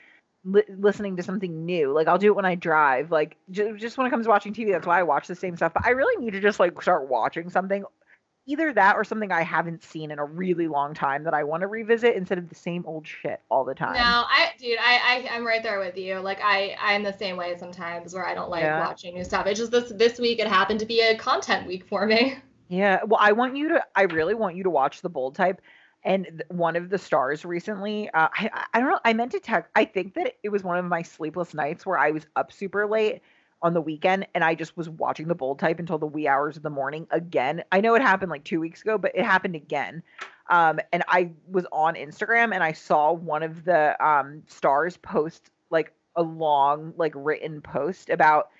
li- listening to something new. Like I'll do it when I drive. Like j- just when it comes to watching TV, that's why I watch the same stuff. But I really need to just like start watching something either that or something I haven't seen in a really long time that I want to revisit instead of the same old shit all the time. No, I, dude, I, I, I'm right there with you. Like I, I'm the same way sometimes where I don't like yeah. watching new stuff. It's just this, this week it happened to be a content week for me. Yeah. Well, I want you to, I really want you to watch the bold type. And one of the stars recently, uh, I, I don't know, I meant to text, I think that it was one of my sleepless nights where I was up super late on the weekend and I just was watching the bold type until the wee hours of the morning again. I know it happened like two weeks ago, but it happened again. Um, and I was on Instagram and I saw one of the um, stars post like a long, like written post about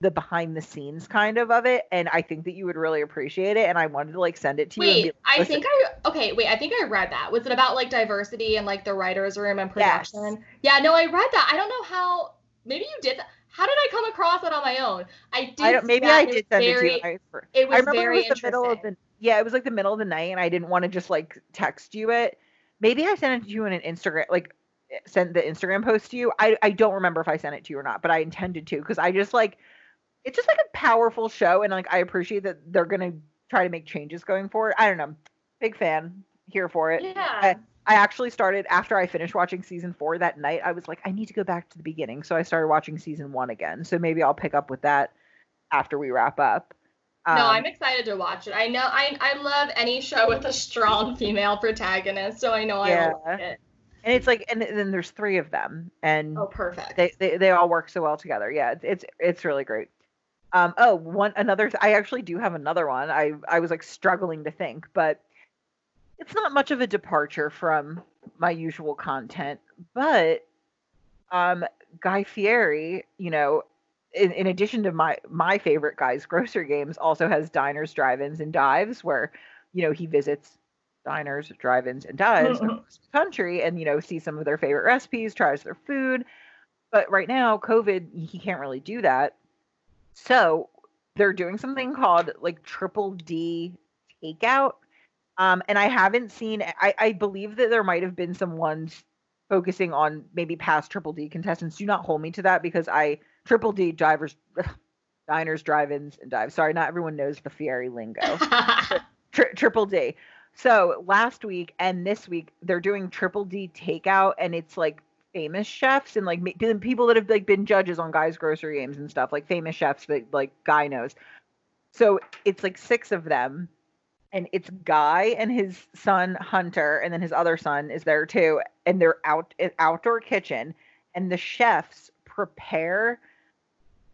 the behind the scenes kind of of it and I think that you would really appreciate it and I wanted to like send it to you. Wait, be, I think I okay. Wait, I think I read that. Was it about like diversity and like the writers' room and production? Yeah, no, I read that. I don't know how. Maybe you did that. How did I come across it on my own? I did. I maybe. I did send very, it to you. I, It was I remember very it was the middle of the yeah, it was like the middle of the night, and I didn't want to just like text you it. Maybe I sent it to you in an Instagram, like sent the Instagram post to you. I I don't remember if I sent it to you or not, but I intended to because I just like it's just like a powerful show, and like I appreciate that they're gonna try to make changes going forward. I don't know, big fan, here for it. Yeah. I actually started after I finished watching season four that night. I was like, I need to go back to the beginning, so I started watching season one again. So maybe I'll pick up with that after we wrap up. no, Um, I'm excited to watch it. I know I I love any show with a strong female protagonist, so I know I Yeah. will like it. and it's like, and then there's three of them, and Oh, perfect. they, they they all work so well together. Yeah, it's it's, it's really great. Um, oh, one another. Th- I actually do have another one. I I was like struggling to think, but it's not much of a departure from my usual content. But um, Guy Fieri, you know, in, in addition to my my favorite guys grocery games, also has diners, drive-ins, and dives where you know he visits diners, drive-ins, and dives across the country, and you know sees some of their favorite recipes, tries their food. But right now, COVID, he can't really do that. So they're doing something called like Triple D Takeout. Um, and I haven't seen. I, I believe that there might have been some ones focusing on maybe past Triple D contestants. Do not hold me to that because I Triple D divers, diners, drive-ins, and dives. Sorry, not everyone knows the Fieri lingo. Tri- Triple D. So last week and this week they're doing Triple D takeout, and it's like famous chefs and like ma- people that have like been judges on guys grocery games and stuff, like famous chefs that like Guy knows. So it's like six of them, and it's Guy and his son Hunter, and then his other son is there too, and they're out in outdoor kitchen, and the chefs prepare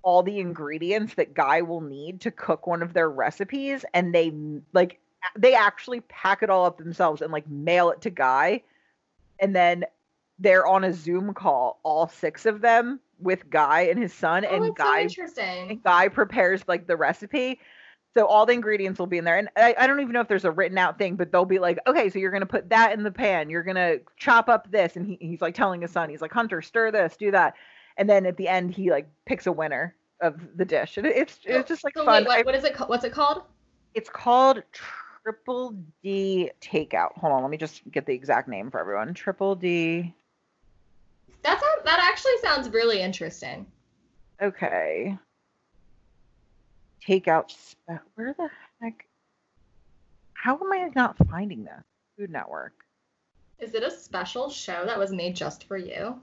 all the ingredients that Guy will need to cook one of their recipes, and they like they actually pack it all up themselves and like mail it to Guy, and then they're on a Zoom call, all six of them with Guy and his son, oh, and it's so Guy interesting. and Guy prepares like the recipe. So all the ingredients will be in there. And I, I don't even know if there's a written out thing, but they'll be like, okay, so you're gonna put that in the pan. You're gonna chop up this. And he, he's like telling his son, he's like, Hunter, stir this, do that. And then at the end he like picks a winner of the dish. And it's it's just like so fun. wait, what, what is it? What's it called? it's called Triple D Takeout. Hold on, let me just get the exact name for everyone. Triple D. That sounds, that actually sounds really interesting. Okay. Takeout. spe- Where the heck? How am I not finding this? Food Network. Is it a special show that was made just for you?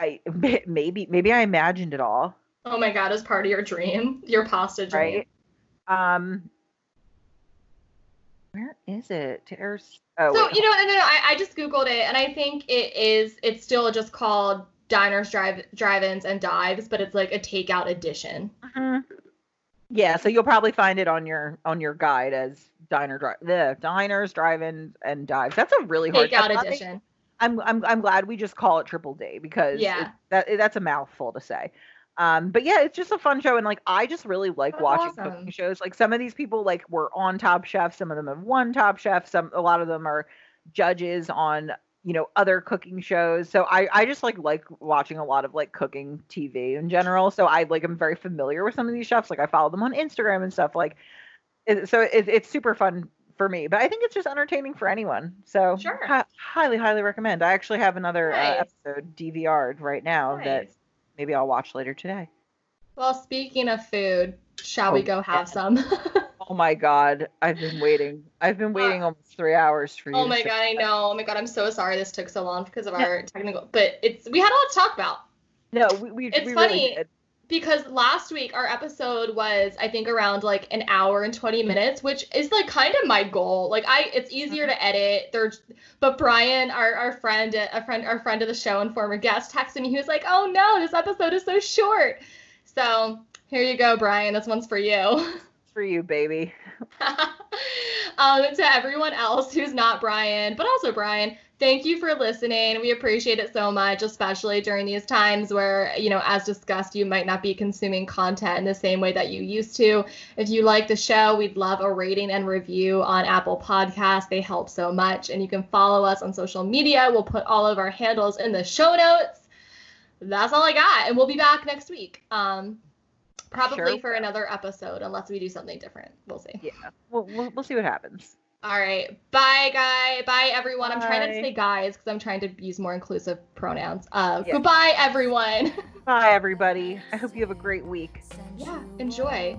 I maybe maybe I imagined it all, Oh my god, as part of your dream, your pasta dream. right? Um. Where is it? There's. Oh, So wait, you know, no, no, no. I, I just googled it, and I think it is. It's still just called diners, drive, drive-ins, and dives, but it's like a takeout edition. Mhm. Yeah, so you'll probably find it on your on your guide as diner drive the diners, drive-ins, and dives. That's a really hard. Takeout I'm edition. I'm I'm I'm glad we just call it Triple D because Yeah. it- that that's a mouthful to say. Um, but yeah, it's just a fun show, and like I just really like That's watching awesome. cooking shows. Like some of these people like were on Top Chef, some of them have won Top Chef, some a lot of them are judges on you know other cooking shows. So I I just like like watching a lot of like cooking TV in general. So I like i'm very familiar with some of these chefs. Like I follow them on Instagram and stuff. Like it, so it, it's super fun for me. But I think it's just entertaining for anyone. So Sure. hi- highly highly recommend. I actually have another uh, episode DVR'd right now that maybe I'll watch later today. Well, speaking of food, shall Oh, we go have yeah. some? Oh my god, I've been waiting. I've been waiting almost three hours for you. oh my god, I know. Oh my god, I'm so sorry this took so long because of our technical. But it's we had a lot to talk about. No, we we, It's we funny. really because last week our episode was I think around like an hour and 20 minutes, which is like kind of my goal. Like I it's easier to mm-hmm. edit. There's but Brian, our, our friend a friend our friend of the show and former guest texted me. He was like, "Oh no, this episode is so short." So, here you go, Brian. This one's for you. For you, baby. um, to everyone else who's not Brian, but also Brian, thank you for listening. We appreciate it so much, especially during these times where, you know, as discussed, you might not be consuming content in the same way that you used to. If you like the show, we'd love a rating and review on Apple Podcasts. They help so much. And you can follow us on social media. We'll put all of our handles in the show notes. That's all I got. And we'll be back next week. Um, probably Sure. for another episode, unless we do something different. We'll see. Yeah, we'll, we'll we'll see what happens. All right. Bye, guy. Bye, everyone. I'm trying to say guys because I'm trying to use more inclusive pronouns. Uh, Yeah. Goodbye, everyone. Bye, everybody. I hope you have a great week. yeah, enjoy.